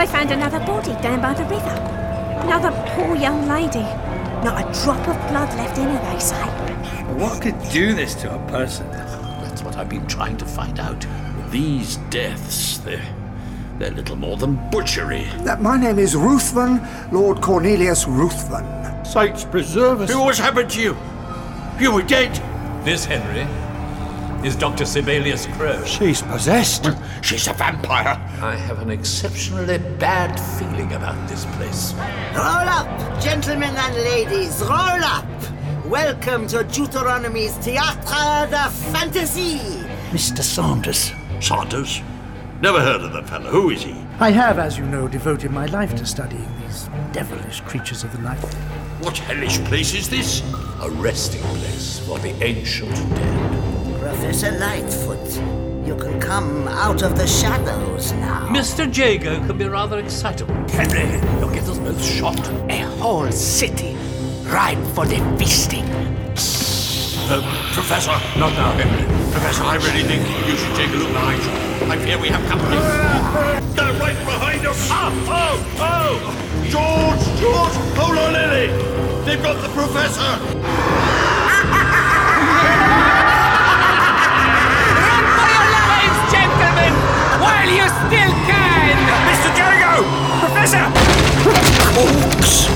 They found another body down by the river. Another poor young lady. Not a drop of blood left in her, they say. What could do this to a person? That's what I've been trying to find out. These deaths, they're, they're little more than butchery. Uh, my name is Ruthven, Lord Cornelius Ruthven. Saints preserve us. What's happened to you? You were dead. This, Henry, is Dr. Sibelius Crow. She's possessed. She's a vampire. I have an exceptionally bad feeling about this place. Roll up, gentlemen and ladies, roll up! Welcome to Deuteronomy's Théâtre de Fantasy! Mr. Sanders. Sanders? Never heard of the fellow. Who is he? I have, as you know, devoted my life to studying these devilish creatures of the night. What hellish place is this? A resting place for the ancient dead. Professor Litefoot, you can come out of the shadows now. Mr. Jago can be rather excitable. Henry, you'll get us both shot. A whole city ripe for the feasting. Uh, Professor. Not now, Henry. Professor, I really think you should take a look behind you. I fear we have company. They're right behind us. Ah, oh, oh! George, George, hold on, Lily. They've got the professor. While you still can! Mr. Jago! Professor! Folks,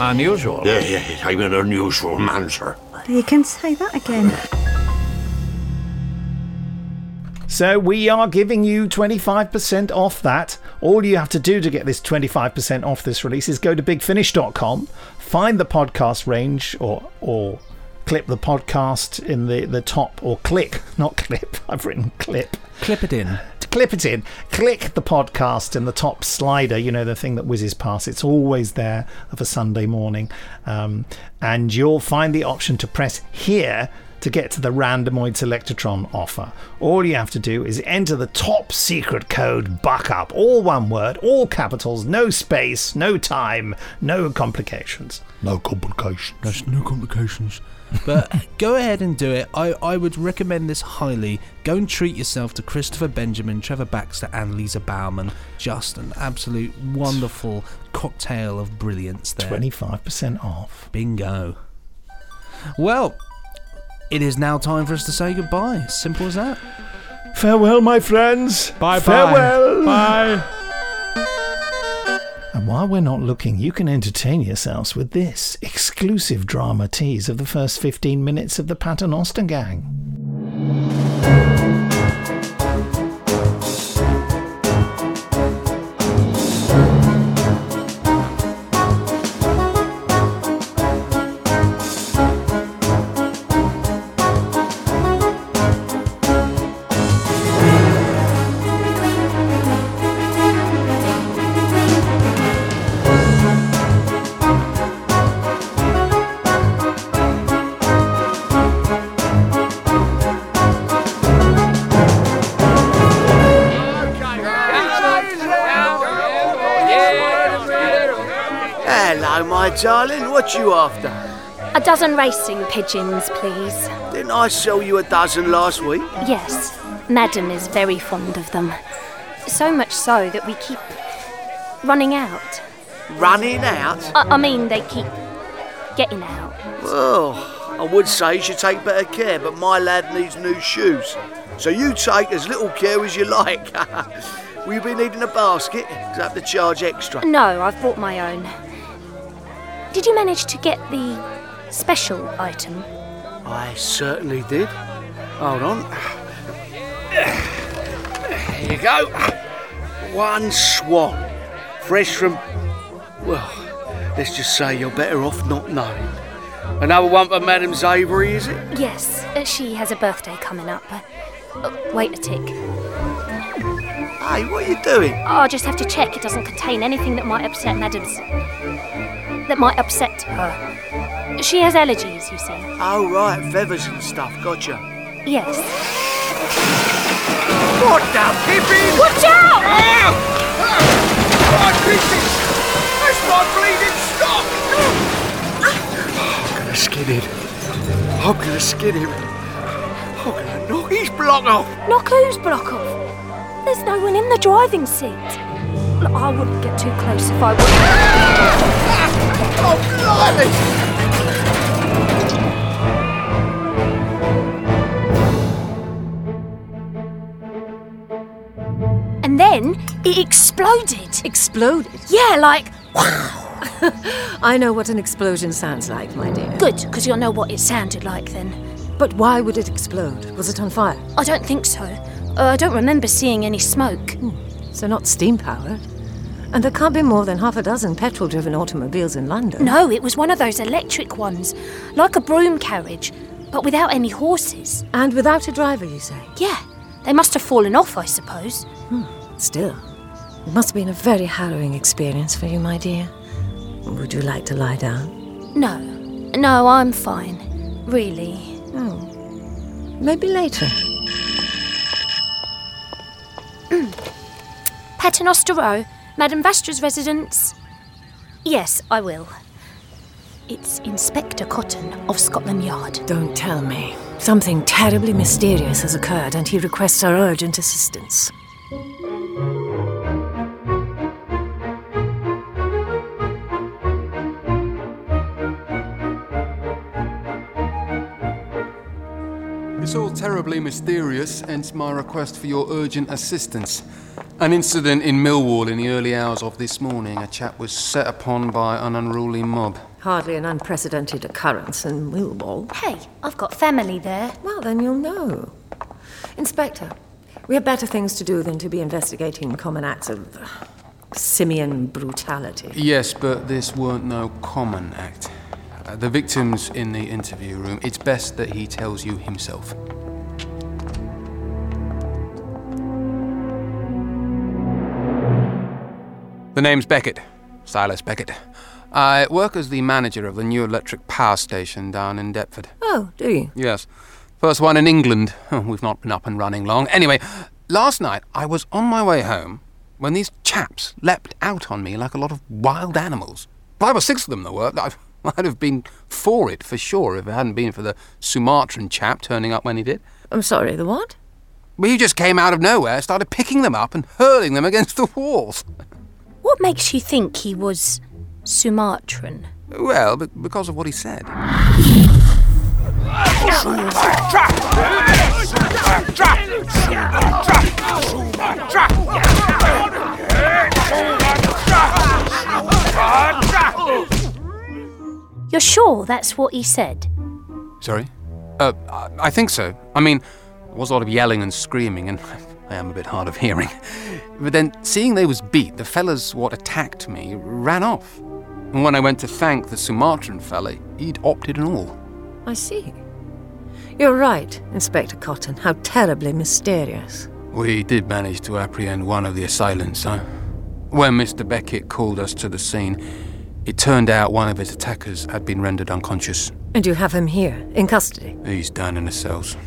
Unusual. Yeah, yeah, yeah, I'm an unusual man, sir. You can say that again. So we are giving you 25% off that. All you have to do to get this 25% off this release is go to bigfinish.com, find the podcast range or or clip the podcast in the, the top or click, not clip. I've written clip. Clip it in. To clip it in, click the podcast in the top slider, you know, the thing that whizzes past. It's always there of a Sunday morning. Um, and you'll find the option to press here to get to the Randomoid Selectron offer. All you have to do is enter the top secret code BUCKUP, all one word, all capitals, no space, no time, no complications. No complications. There's no complications. But go ahead and do it. I, I would recommend this highly. Go and treat yourself to Christopher Benjamin, Trevor Baxter, and Lisa Bowerman. Just an absolute wonderful cocktail of brilliance there. 25% off. Bingo. Well, it is now time for us to say goodbye. Simple as that. Farewell, my friends. Bye bye. Farewell. Bye. And while we're not looking, you can entertain yourselves with this exclusive drama tease of the first 15 minutes of the Paternoster Gang. Darling. What you after? A dozen racing pigeons, please. Didn't I sell you a dozen last week? Yes, Madam is very fond of them. So much so that we keep running out. Running out? I, I mean, they keep getting out. Well, I would say you should take better care, but my lad needs new shoes. So you take as little care as you like. Will you be needing a basket? 'Cause I have to charge extra. No, I've brought my own. Did you manage to get the special item? I certainly did. Hold on. Here you go. One swan. Fresh from. Well, let's just say you're better off not knowing. Another one for Madame Avery, is it? Yes, uh, she has a birthday coming up. Uh, uh, wait a tick. Hey, what are you doing? I'll just have to check it doesn't contain anything that might upset Madam's. That might upset her. She has allergies, you see. Oh, right, feathers and stuff. Gotcha. Yes. What the hippie? Watch out! God, Christy! That's my bleeding stock! I'm gonna skin him. I'm gonna skin him. I'm gonna Knock his block off! Knock whose block off? There's no one in the driving seat. I wouldn't get too close if I were. Ah! Oh, blimey! And then it exploded. Exploded? Yeah, like. I know what an explosion sounds like, my dear. Good, because you'll know what it sounded like then. But why would it explode? Was it on fire? I don't think so. Uh, I don't remember seeing any smoke. So not steam powered. And there can't be more than half a dozen petrol driven automobiles in London. No, it was one of those electric ones, like a brougham carriage, but without any horses. And without a driver, you say? Yeah, they must have fallen off, I suppose. Hmm, still, it must have been a very harrowing experience for you, my dear. Would you like to lie down? No, no, I'm fine. Really. Oh. Maybe later. Hmm. Paternoster Row, Madame Vastra's residence. Yes, I will. It's Inspector Cotton of Scotland Yard. Don't tell me. Something terribly mysterious has occurred, and he requests our urgent assistance. It's all terribly mysterious, hence my request for your urgent assistance. An incident in Millwall in the early hours of this morning. A chap was set upon by an unruly mob. Hardly an unprecedented occurrence in Millwall. Hey, I've got family there. Well, then you'll know. Inspector, we have better things to do than to be investigating common acts of simian brutality. Yes, but this weren't no common act. Uh, the victim's in the interview room. It's best that he tells you himself. The name's Beckett. Silas Beckett. I work as the manager of the new electric power station down in Deptford. Oh, do you? Yes. First one in England. Oh, we've not been up and running long. Anyway, last night I was on my way home when these chaps leapt out on me like a lot of wild animals. Five or six of them there were. I- I'd have been for it for sure if it hadn't been for the Sumatran chap turning up when he did. I'm sorry, the what? Well, he just came out of nowhere, started picking them up and hurling them against the walls. What makes you think he was Sumatran? Well, be- because of what he said. You're sure that's what he said? Sorry? Uh, I- I think so. I mean, there was a lot of yelling and screaming, and I am a bit hard of hearing. But then, seeing they was beat, the fellas what attacked me ran off. And when I went to thank the Sumatran fella, he'd opted and all. I see. You're right, Inspector Cotton. How terribly mysterious. We did manage to apprehend one of the assailants, though. When Mr. Beckett called us to the scene, it turned out one of his attackers had been rendered unconscious. And you have him here, in custody. He's down in the cells.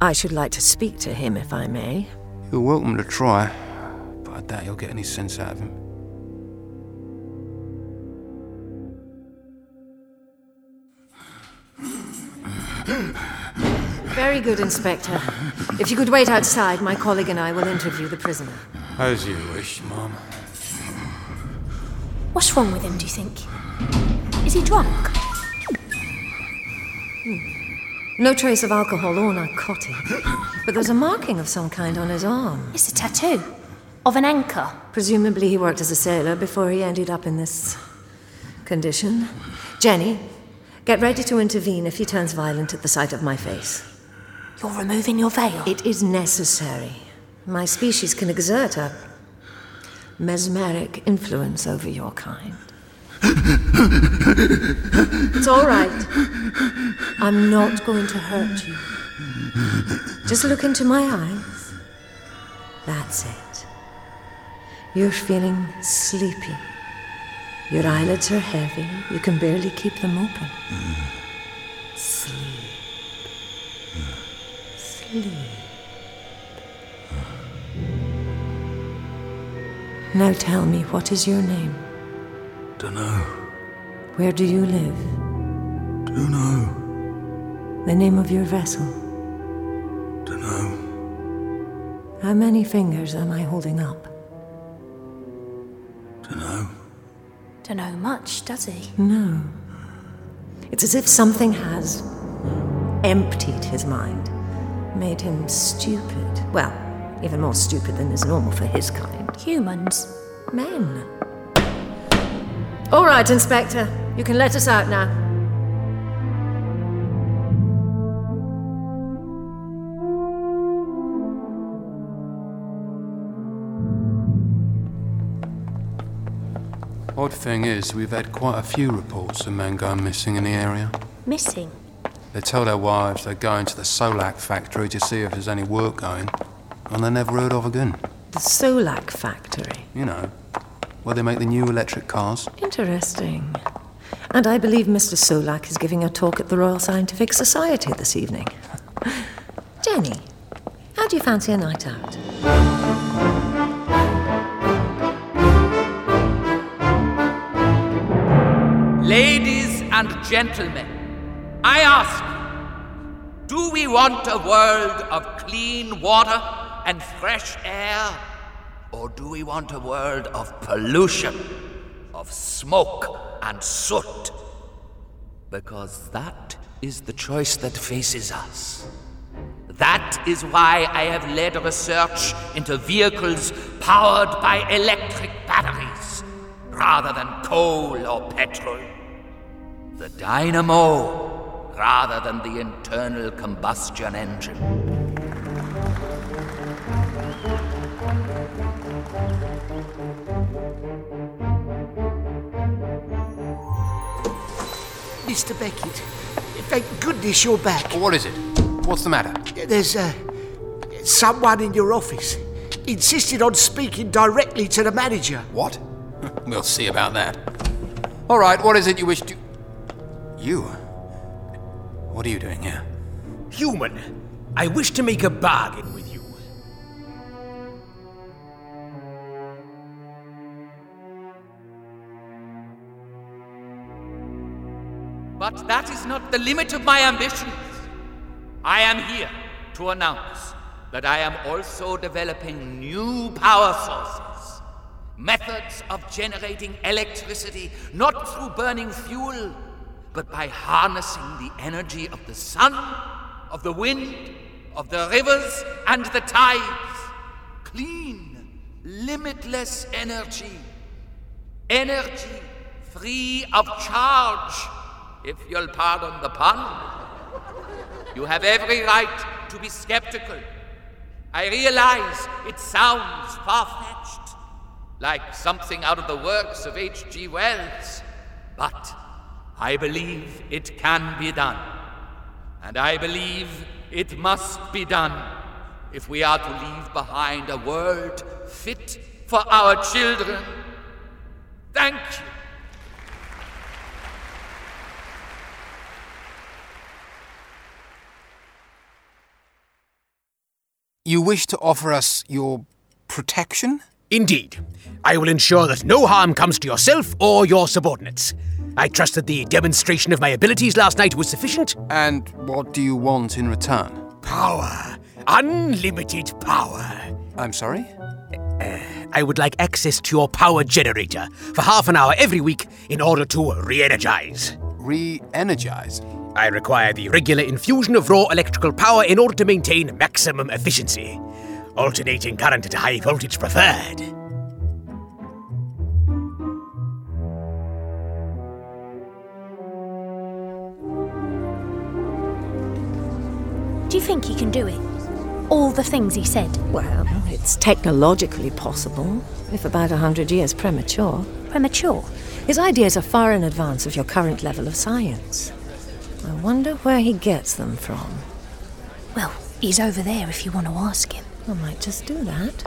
I should like to speak to him, if I may. You're welcome to try, but I doubt you'll get any sense out of him. Very good, Inspector. If you could wait outside, my colleague and I will interview the prisoner. As you wish, Mum. What's wrong with him, do you think? Is he drunk? Hmm. No trace of alcohol or narcotic. But there's a marking of some kind on his arm. It's a tattoo. Of an anchor. Presumably he worked as a sailor before he ended up in this condition. Jenny, get ready to intervene if he turns violent at the sight of my face. You're removing your veil. It is necessary. My species can exert a mesmeric influence over your kind. It's all right. I'm not going to hurt you. Just look into my eyes. That's it. You're feeling sleepy. Your eyelids are heavy. You can barely keep them open. Sleep. Sleep. Now tell me, what is your name? Dunno. Where do you live? Dunno. The name of your vessel? Dunno. How many fingers am I holding up? Dunno. Don't know much, does he? No. It's as if something has emptied his mind, made him stupid. Well, even more stupid than is normal for his kind. Humans. Men. All right, Inspector. You can let us out now. Odd thing is, we've had quite a few reports of men going missing in the area. Missing. They tell their wives they're going to the Solak factory to see if there's any work going, and they're never heard of again. The Solak factory. You know, where they make the new electric cars. Interesting. And I believe Mr. Solak is giving a talk at the Royal Scientific Society this evening. Jenny, how do you fancy a night out? Ladies and gentlemen, I ask you, do we want a world of clean water and fresh air? Or do we want a world of pollution, of smoke and soot? Because that is the choice that faces us. That is why I have led research into vehicles powered by electric batteries rather than coal or petrol. The dynamo rather than the internal combustion engine. Mr. Beckett, thank goodness you're back. What is it? What's the matter? There's uh, someone in your office insisted on speaking directly to the manager. What? We'll see about that. All right, what is it you wish to. You? What are you doing here? Human, I wish to make a bargain with you. But that is not the limit of my ambitions. I am here to announce that I am also developing new power sources, methods of generating electricity not through burning fuel, but by harnessing the energy of the sun, of the wind, of the rivers, and the tides. Clean, limitless energy. Energy free of charge, if you'll pardon the pun. You have every right to be skeptical. I realize it sounds far fetched, like something out of the works of H.G. Wells, but I believe it can be done. And I believe it must be done if we are to leave behind a world fit for our children. Thank you. You wish to offer us your protection? Indeed. I will ensure that no harm comes to yourself or your subordinates. I trust that the demonstration of my abilities last night was sufficient. And what do you want in return? Power. Unlimited power. I'm sorry? Uh, I would like access to your power generator for half an hour every week in order to re energize. Re energize? I require the regular infusion of raw electrical power in order to maintain maximum efficiency. Alternating current at high voltage preferred. Do you think he can do it? All the things he said? Well, it's technologically possible, if about a hundred years premature. Premature? His ideas are far in advance of your current level of science. I wonder where he gets them from. Well, he's over there if you want to ask him. I might just do that.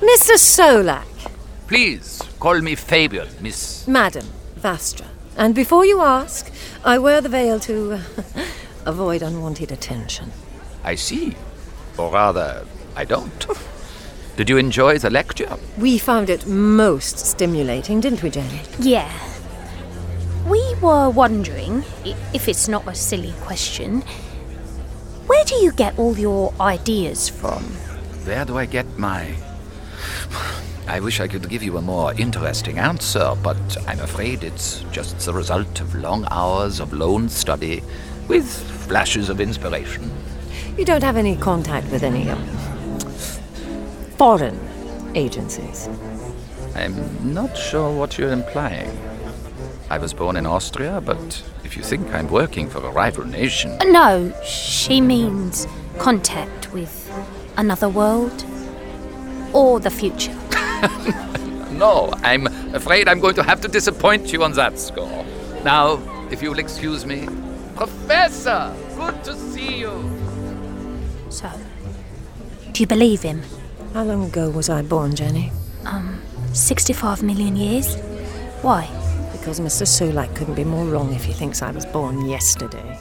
Mr. Solak! Please call me Fabian, Miss. Madam Vastra. And before you ask, I wear the veil to uh, avoid unwanted attention. I see. Or rather, I don't. Did you enjoy the lecture? We found it most stimulating, didn't we, Jenny? Yeah. We were wondering, if it's not a silly question, where do you get all your ideas from? Where do I get my. I wish I could give you a more interesting answer, but I'm afraid it's just the result of long hours of lone study with flashes of inspiration. You don't have any contact with any um, foreign agencies. I'm not sure what you're implying. I was born in Austria, but if you think I'm working for a rival nation. No, she means contact with another world or the future. No, I'm afraid I'm going to have to disappoint you on that score. Now, if you'll excuse me. Professor! Good to see you! So, do you believe him? How long ago was I born, Jenny? Um, 65 million years? Why? Because Mr. Solak couldn't be more wrong if he thinks I was born yesterday.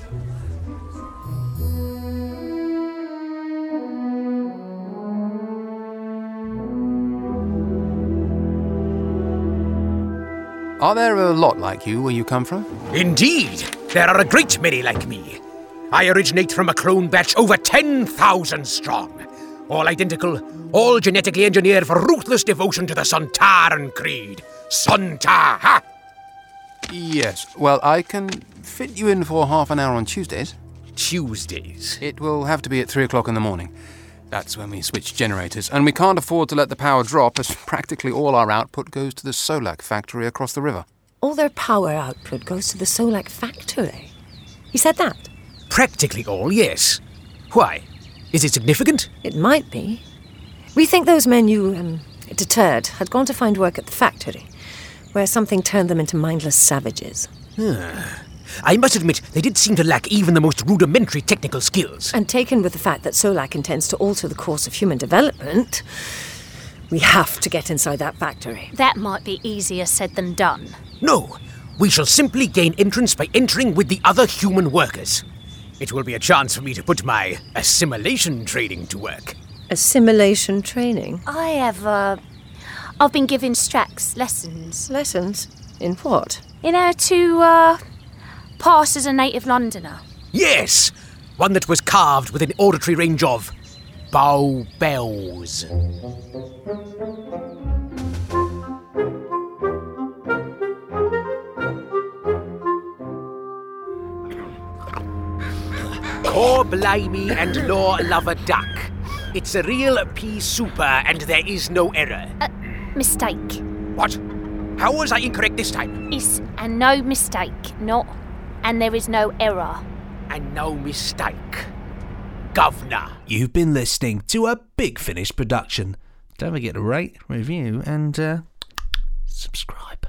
Are there a lot like you where you come from? Indeed, there are a great many like me. I originate from a clone batch over 10,000 strong. All identical, all genetically engineered for ruthless devotion to the Sontaran creed. Sontar! Yes. Well, I can fit you in for half an hour on Tuesdays. Tuesdays? It will have to be at three o'clock in the morning. That's when we switch generators, and we can't afford to let the power drop as practically all our output goes to the Solak factory across the river. All their power output goes to the Solak factory. He said that? Practically all, yes. Why? Is it significant? It might be. We think those men you um, deterred had gone to find work at the factory, where something turned them into mindless savages. Ah. I must admit, they did seem to lack even the most rudimentary technical skills. And taken with the fact that Solak intends to alter the course of human development, we have to get inside that factory. That might be easier said than done. No, we shall simply gain entrance by entering with the other human workers. It will be a chance for me to put my assimilation training to work. Assimilation training? I have, uh. I've been giving Strax lessons. Lessons? In what? In how to, uh. pass as a native Londoner. Yes! One that was carved with an auditory range of. bow bells. Core blimey and law lover duck. It's a real pea super and there is no error. Uh, mistake. What? How was I incorrect this time? It's a no mistake, not. And there is no error. And no mistake. Governor. You've been listening to a Big Finish production. Don't forget to rate, review, and uh, subscribe.